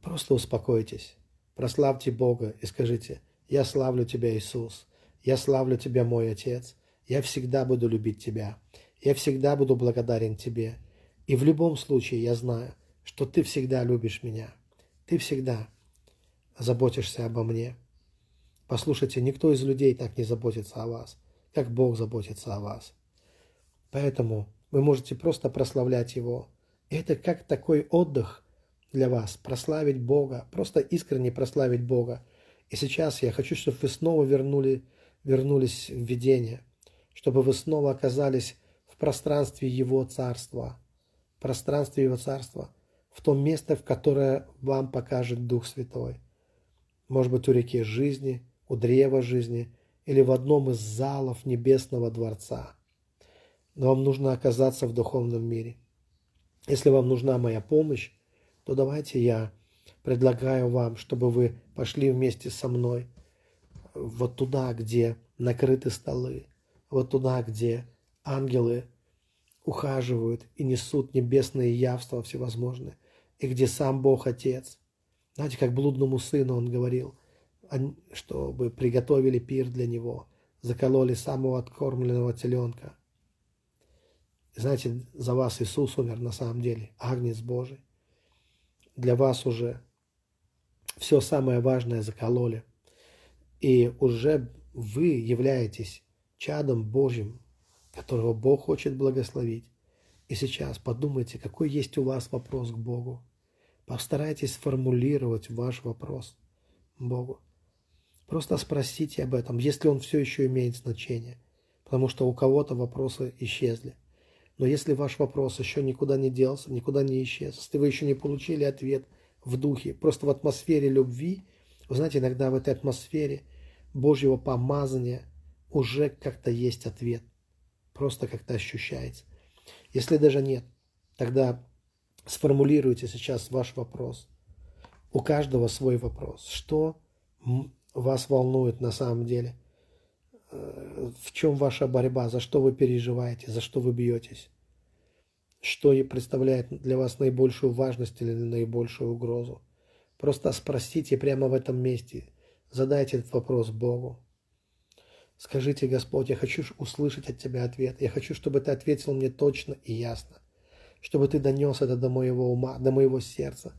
просто успокойтесь. Прославьте Бога и скажите, «Я славлю Тебя, Иисус, я славлю Тебя, мой Отец, я всегда буду любить Тебя, я всегда буду благодарен Тебе, и в любом случае я знаю, что Ты всегда любишь меня, Ты всегда заботишься обо мне». Послушайте, никто из людей так не заботится о вас, как Бог заботится о вас. Поэтому вы можете просто прославлять Его. И это как такой отдых, для вас, прославить Бога, просто искренне прославить Бога. И сейчас я хочу, чтобы вы снова вернули, вернулись в видение, чтобы вы снова оказались в пространстве Его Царства, пространстве Его Царства, в том месте, в которое вам покажет Дух Святой. Может быть, у реки жизни, у древа жизни или в одном из залов Небесного Дворца. Но вам нужно оказаться в духовном мире. Если вам нужна моя помощь, то давайте я предлагаю вам, чтобы вы пошли вместе со мной вот туда, где накрыты столы, вот туда, где ангелы ухаживают и несут небесные явства всевозможные, и где сам Бог Отец. Знаете, как блудному сыну он говорил, чтобы приготовили пир для него, закололи самого откормленного теленка. Знаете, за вас Иисус умер на самом деле, Агнец Божий для вас уже все самое важное закололи. И уже вы являетесь чадом Божьим, которого Бог хочет благословить. И сейчас подумайте, какой есть у вас вопрос к Богу. Постарайтесь сформулировать ваш вопрос Богу. Просто спросите об этом, если он все еще имеет значение. Потому что у кого-то вопросы исчезли. Но если ваш вопрос еще никуда не делся, никуда не исчез, если вы еще не получили ответ в духе, просто в атмосфере любви, вы знаете, иногда в этой атмосфере Божьего помазания уже как-то есть ответ. Просто как-то ощущается. Если даже нет, тогда сформулируйте сейчас ваш вопрос. У каждого свой вопрос. Что вас волнует на самом деле? в чем ваша борьба, за что вы переживаете, за что вы бьетесь, что представляет для вас наибольшую важность или наибольшую угрозу. Просто спросите прямо в этом месте, задайте этот вопрос Богу. Скажите, Господь, я хочу услышать от Тебя ответ. Я хочу, чтобы Ты ответил мне точно и ясно. Чтобы Ты донес это до моего ума, до моего сердца.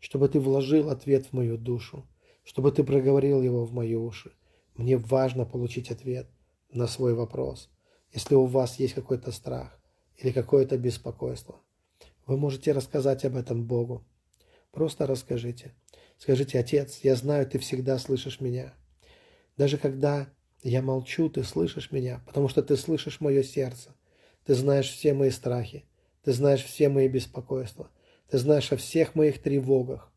Чтобы Ты вложил ответ в мою душу. Чтобы Ты проговорил его в мои уши. Мне важно получить ответ на свой вопрос. Если у вас есть какой-то страх или какое-то беспокойство, вы можете рассказать об этом Богу. Просто расскажите. Скажите, Отец, я знаю, ты всегда слышишь меня. Даже когда я молчу, ты слышишь меня, потому что ты слышишь мое сердце. Ты знаешь все мои страхи. Ты знаешь все мои беспокойства. Ты знаешь о всех моих тревогах.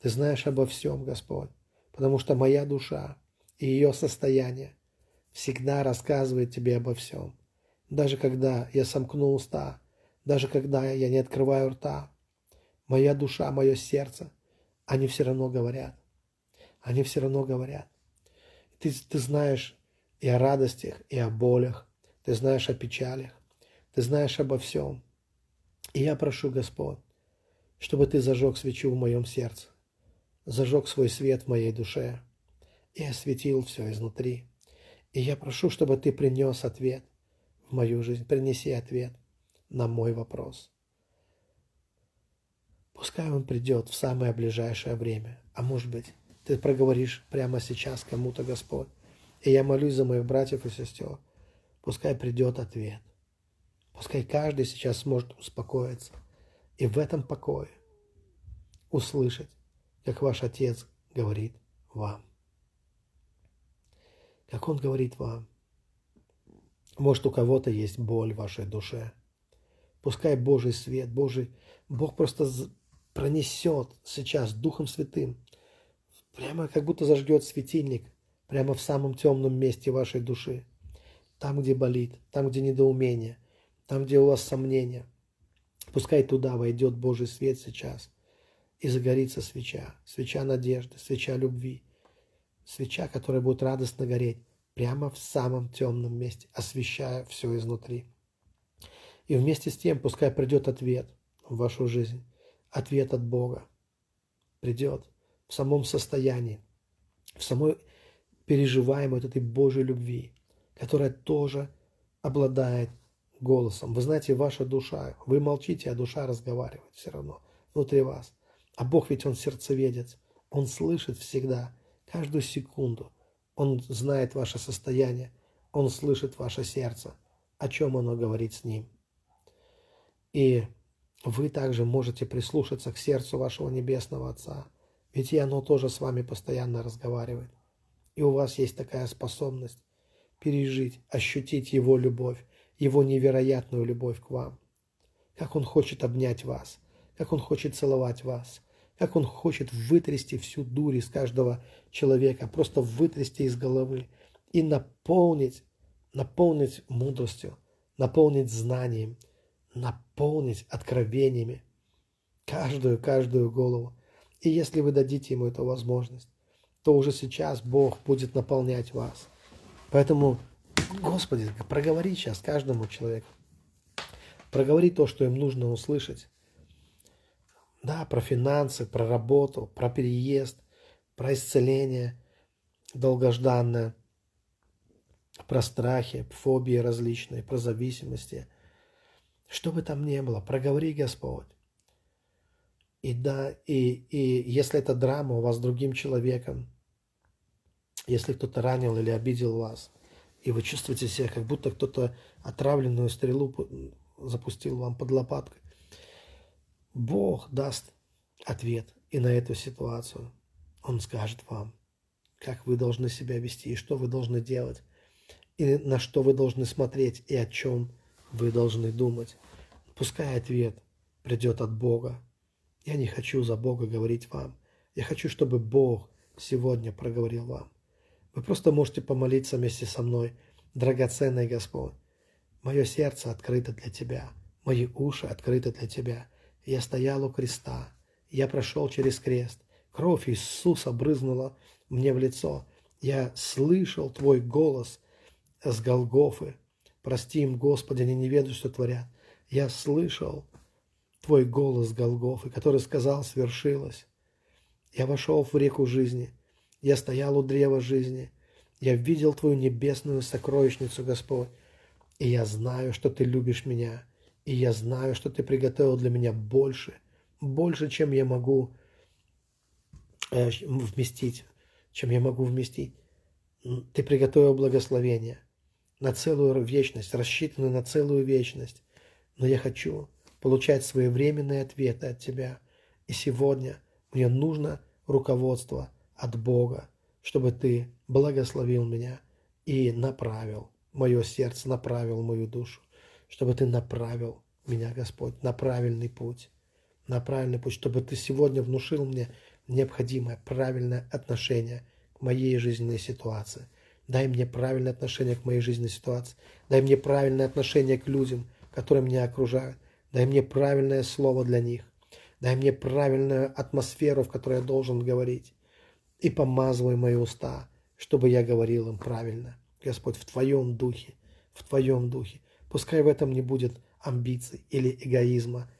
Ты знаешь обо всем, Господь, потому что моя душа и ее состояние всегда рассказывает тебе обо всем. Даже когда я сомкну уста, даже когда я не открываю рта, моя душа, мое сердце, они все равно говорят. Они все равно говорят. Ты, ты знаешь и о радостях, и о болях, ты знаешь о печалях, ты знаешь обо всем. И я прошу, Господь, чтобы Ты зажег свечу в моем сердце, зажег свой свет в моей душе и осветил все изнутри. И я прошу, чтобы Ты принес ответ в мою жизнь, принеси ответ на мой вопрос. Пускай он придет в самое ближайшее время, а может быть, Ты проговоришь прямо сейчас кому-то, Господь. И я молюсь за моих братьев и сестер. Пускай придет ответ. Пускай каждый сейчас сможет успокоиться и в этом покое услышать, как ваш Отец говорит вам. Как Он говорит вам. Может, у кого-то есть боль в вашей душе. Пускай Божий свет, Божий, Бог просто пронесет сейчас Духом Святым, прямо как будто зажгет светильник, прямо в самом темном месте вашей души, там, где болит, там, где недоумение – там, где у вас сомнения. Пускай туда войдет Божий свет сейчас и загорится свеча, свеча надежды, свеча любви, свеча, которая будет радостно гореть прямо в самом темном месте, освещая все изнутри. И вместе с тем пускай придет ответ в вашу жизнь, ответ от Бога. Придет в самом состоянии, в самой переживаемой этой Божьей любви, которая тоже обладает голосом. Вы знаете, ваша душа, вы молчите, а душа разговаривает все равно внутри вас. А Бог ведь Он сердцеведец. Он слышит всегда, каждую секунду. Он знает ваше состояние. Он слышит ваше сердце, о чем оно говорит с Ним. И вы также можете прислушаться к сердцу вашего Небесного Отца, ведь и оно тоже с вами постоянно разговаривает. И у вас есть такая способность пережить, ощутить Его любовь, его невероятную любовь к вам. Как Он хочет обнять вас, как Он хочет целовать вас, как Он хочет вытрясти всю дурь из каждого человека, просто вытрясти из головы и наполнить, наполнить мудростью, наполнить знанием, наполнить откровениями каждую, каждую голову. И если вы дадите ему эту возможность, то уже сейчас Бог будет наполнять вас. Поэтому Господи, проговори сейчас каждому человеку. Проговори то, что им нужно услышать. Да, про финансы, про работу, про переезд, про исцеление долгожданное, про страхи, фобии различные, про зависимости. Что бы там ни было, проговори, Господь. И да, и, и если это драма у вас с другим человеком, если кто-то ранил или обидел вас – и вы чувствуете себя, как будто кто-то отравленную стрелу запустил вам под лопаткой. Бог даст ответ и на эту ситуацию. Он скажет вам, как вы должны себя вести, и что вы должны делать, и на что вы должны смотреть, и о чем вы должны думать. Пускай ответ придет от Бога. Я не хочу за Бога говорить вам. Я хочу, чтобы Бог сегодня проговорил вам. Вы просто можете помолиться вместе со мной. Драгоценный Господь, мое сердце открыто для Тебя, мои уши открыты для Тебя. Я стоял у креста, я прошел через крест. Кровь Иисуса брызнула мне в лицо. Я слышал Твой голос с Голгофы. Прости им, Господи, они не ведают, что творят. Я слышал Твой голос с Голгофы, который сказал «свершилось». Я вошел в реку жизни – я стоял у древа жизни. Я видел Твою небесную сокровищницу, Господь. И я знаю, что Ты любишь меня. И я знаю, что Ты приготовил для меня больше. Больше, чем я могу э, вместить. Чем я могу вместить. Ты приготовил благословение на целую вечность, рассчитанную на целую вечность. Но я хочу получать своевременные ответы от Тебя. И сегодня мне нужно руководство от Бога, чтобы Ты благословил меня и направил мое сердце, направил мою душу, чтобы Ты направил меня, Господь, на правильный путь, на правильный путь, чтобы Ты сегодня внушил мне необходимое правильное отношение к моей жизненной ситуации. Дай мне правильное отношение к моей жизненной ситуации. Дай мне правильное отношение к людям, которые меня окружают. Дай мне правильное слово для них. Дай мне правильную атмосферу, в которой я должен говорить. И помазывай мои уста, чтобы я говорил им правильно. Господь, в Твоем духе, в Твоем духе. Пускай в этом не будет амбиций или эгоизма,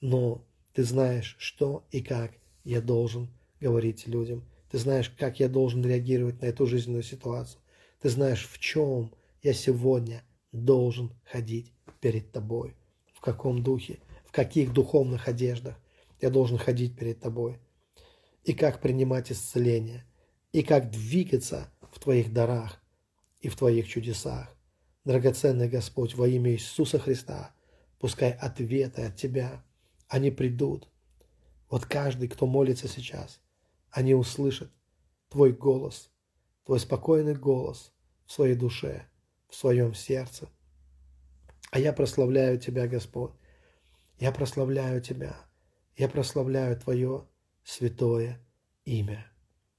но Ты знаешь, что и как я должен говорить людям. Ты знаешь, как я должен реагировать на эту жизненную ситуацию. Ты знаешь, в чем я сегодня должен ходить перед Тобой. В каком духе, в каких духовных одеждах я должен ходить перед Тобой. И как принимать исцеление. И как двигаться в Твоих дарах и в Твоих чудесах. Драгоценный Господь, во имя Иисуса Христа, пускай ответы от Тебя, они придут. Вот каждый, кто молится сейчас, они услышат Твой голос, Твой спокойный голос в своей душе, в своем сердце. А я прославляю Тебя, Господь. Я прославляю Тебя. Я прославляю Твое святое имя.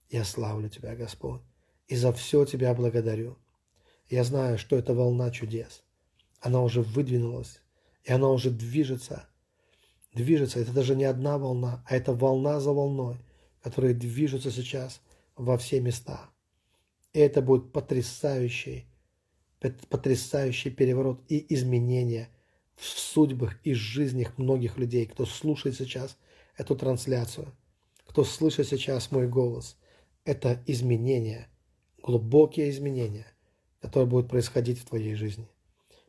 Я славлю Тебя, Господь, и за все Тебя благодарю. Я знаю, что это волна чудес. Она уже выдвинулась, и она уже движется. Движется. Это даже не одна волна, а это волна за волной, которые движутся сейчас во все места. И это будет потрясающий, потрясающий переворот и изменение в судьбах и жизнях многих людей, кто слушает сейчас эту трансляцию, кто слышит сейчас мой голос. Это изменения, глубокие изменения, которые будут происходить в твоей жизни.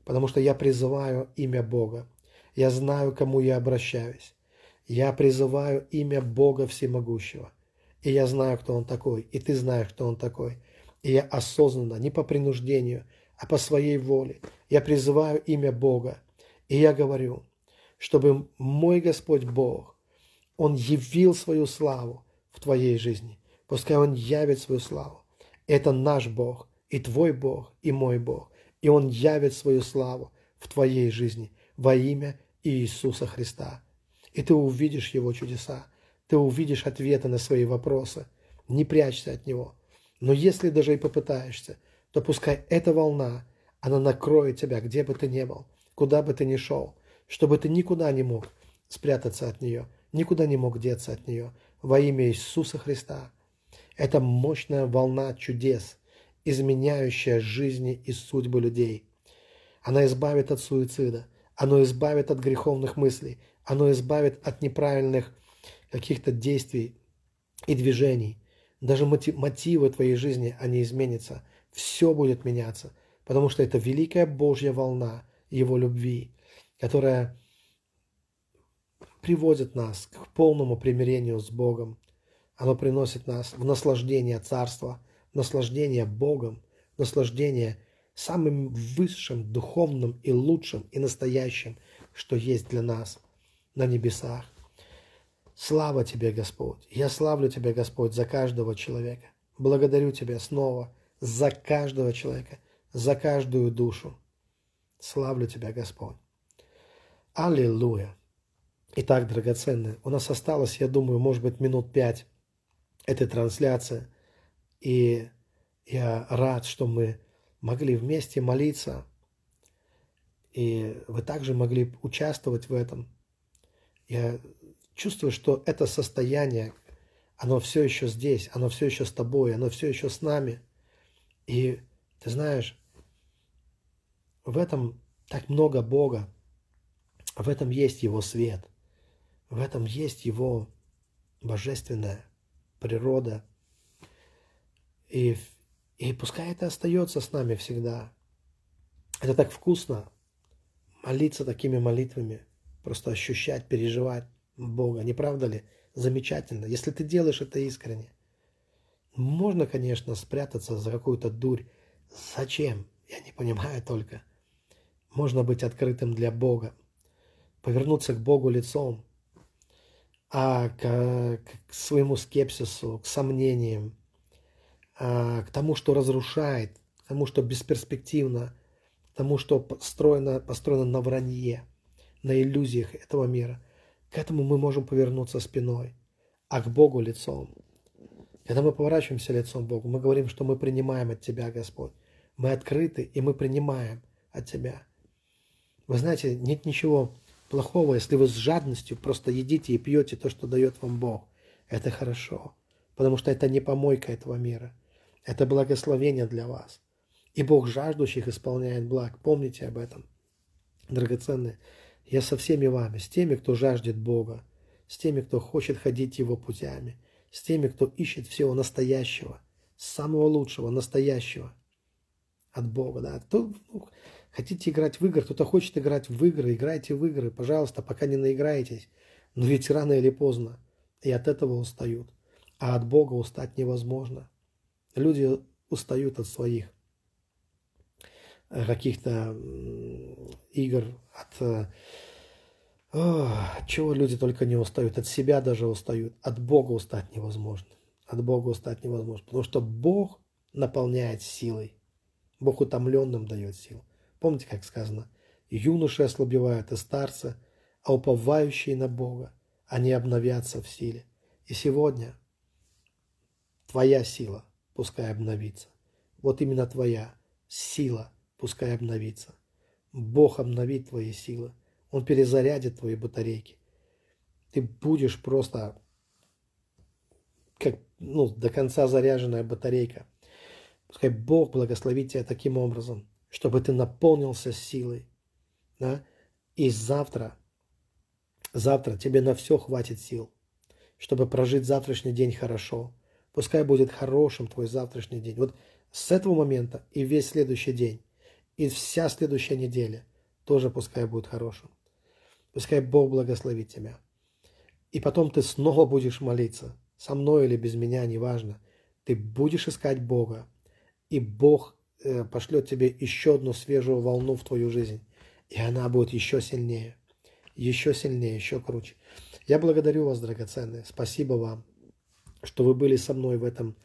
Потому что я призываю имя Бога. Я знаю, к кому я обращаюсь. Я призываю имя Бога Всемогущего. И я знаю, кто Он такой. И ты знаешь, кто Он такой. И я осознанно, не по принуждению, а по своей воле, я призываю имя Бога. И я говорю, чтобы мой Господь Бог, Он явил свою славу в твоей жизни. Пускай Он явит свою славу. Это наш Бог, и твой Бог, и мой Бог. И Он явит свою славу в твоей жизни во имя Иисуса Христа. И ты увидишь Его чудеса. Ты увидишь ответы на свои вопросы. Не прячься от Него. Но если даже и попытаешься, то пускай эта волна, она накроет тебя, где бы ты ни был, куда бы ты ни шел, чтобы ты никуда не мог спрятаться от нее, никуда не мог деться от нее. Во имя Иисуса Христа. Это мощная волна чудес, изменяющая жизни и судьбы людей. Она избавит от суицида, оно избавит от греховных мыслей, оно избавит от неправильных каких-то действий и движений. Даже мотивы твоей жизни, они изменятся. Все будет меняться, потому что это великая Божья волна Его любви, которая приводит нас к полному примирению с Богом. Оно приносит нас в наслаждение Царства, в наслаждение Богом, в наслаждение самым высшим, духовным и лучшим и настоящим, что есть для нас на небесах. Слава Тебе, Господь! Я славлю Тебя, Господь, за каждого человека. Благодарю Тебя снова за каждого человека, за каждую душу. Славлю Тебя, Господь. Аллилуйя! Итак, драгоценные, у нас осталось, я думаю, может быть, минут пять этой трансляции. И я рад, что мы могли вместе молиться. И вы также могли участвовать в этом. Я чувствую, что это состояние, оно все еще здесь, оно все еще с тобой, оно все еще с нами. И ты знаешь, в этом так много Бога, в этом есть Его свет, в этом есть Его божественная природа. И, и пускай это остается с нами всегда. Это так вкусно молиться такими молитвами, просто ощущать, переживать. Бога, не правда ли? Замечательно, если ты делаешь это искренне. Можно, конечно, спрятаться за какую-то дурь. Зачем? Я не понимаю только. Можно быть открытым для Бога, повернуться к Богу лицом а к, к своему скепсису, к сомнениям, а, к тому, что разрушает, к тому, что бесперспективно, к тому, что построено, построено на вранье, на иллюзиях этого мира. К этому мы можем повернуться спиной, а к Богу лицом. Когда мы поворачиваемся лицом к Богу, мы говорим, что мы принимаем от Тебя, Господь. Мы открыты, и мы принимаем от Тебя. Вы знаете, нет ничего плохого, если вы с жадностью просто едите и пьете то, что дает вам Бог. Это хорошо, потому что это не помойка этого мира. Это благословение для вас. И Бог жаждущих исполняет благ. Помните об этом, драгоценные. Я со всеми вами, с теми, кто жаждет Бога, с теми, кто хочет ходить Его путями, с теми, кто ищет всего настоящего, самого лучшего, настоящего от Бога. Да. Кто, ну, хотите играть в игры, кто-то хочет играть в игры, играйте в игры, пожалуйста, пока не наиграетесь. Но ведь рано или поздно и от этого устают. А от Бога устать невозможно. Люди устают от своих э, каких-то игр, от э, от чего люди только не устают, от себя даже устают, от Бога устать невозможно. От Бога устать невозможно, потому что Бог наполняет силой. Бог утомленным дает силу. Помните, как сказано, юноши ослабевают и старцы, а уповающие на Бога, они обновятся в силе. И сегодня твоя сила пускай обновится. Вот именно твоя сила пускай обновится. Бог обновит твои силы. Он перезарядит твои батарейки. Ты будешь просто как ну, до конца заряженная батарейка. Пускай Бог благословит тебя таким образом, чтобы ты наполнился силой. Да? И завтра, завтра тебе на все хватит сил, чтобы прожить завтрашний день хорошо, Пускай будет хорошим твой завтрашний день. Вот с этого момента и весь следующий день, и вся следующая неделя тоже пускай будет хорошим. Пускай Бог благословит тебя. И потом ты снова будешь молиться, со мной или без меня, неважно. Ты будешь искать Бога, и Бог э, пошлет тебе еще одну свежую волну в твою жизнь. И она будет еще сильнее, еще сильнее, еще круче. Я благодарю вас, драгоценные. Спасибо вам что вы были со мной в этом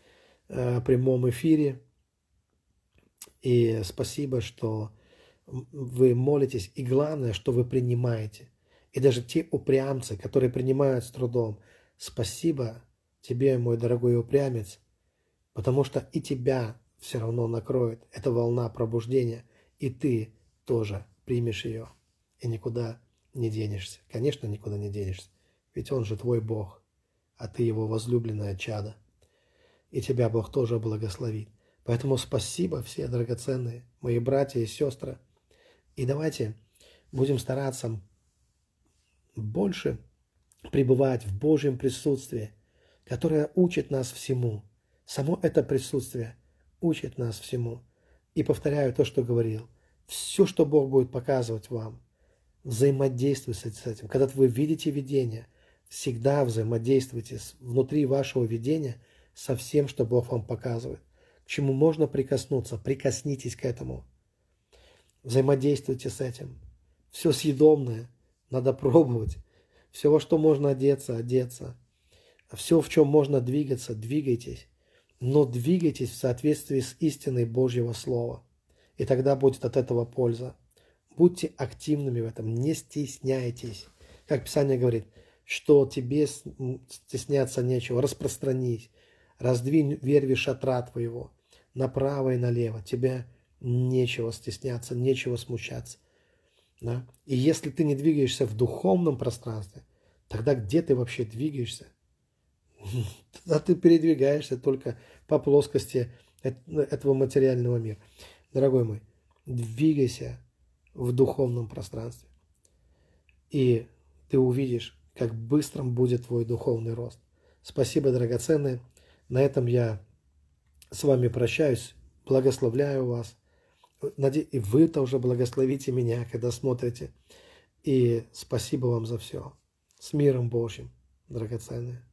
э, прямом эфире. И спасибо, что вы молитесь. И главное, что вы принимаете. И даже те упрямцы, которые принимают с трудом, спасибо тебе, мой дорогой упрямец, потому что и тебя все равно накроет эта волна пробуждения, и ты тоже примешь ее, и никуда не денешься. Конечно, никуда не денешься, ведь Он же твой Бог а ты его возлюбленное чадо. И тебя Бог тоже благословит. Поэтому спасибо все драгоценные, мои братья и сестры. И давайте будем стараться больше пребывать в Божьем присутствии, которое учит нас всему. Само это присутствие учит нас всему. И повторяю то, что говорил. Все, что Бог будет показывать вам, взаимодействуйте с этим. Когда вы видите видение – Всегда взаимодействуйте внутри вашего видения со всем, что Бог вам показывает. Чему можно прикоснуться, прикоснитесь к этому. Взаимодействуйте с этим. Все съедобное надо пробовать. Все, во что можно одеться, одеться. Все, в чем можно двигаться, двигайтесь. Но двигайтесь в соответствии с истиной Божьего Слова. И тогда будет от этого польза. Будьте активными в этом, не стесняйтесь. Как Писание говорит – что тебе стесняться нечего, распространись, раздвинь верви шатра твоего направо и налево, тебе нечего стесняться, нечего смущаться. Да? И если ты не двигаешься в духовном пространстве, тогда где ты вообще двигаешься? Тогда ты передвигаешься только по плоскости этого материального мира. Дорогой мой, двигайся в духовном пространстве. И ты увидишь, как быстрым будет твой духовный рост. Спасибо, драгоценные. На этом я с вами прощаюсь. Благословляю вас. И вы тоже благословите меня, когда смотрите. И спасибо вам за все. С миром Божьим, драгоценные.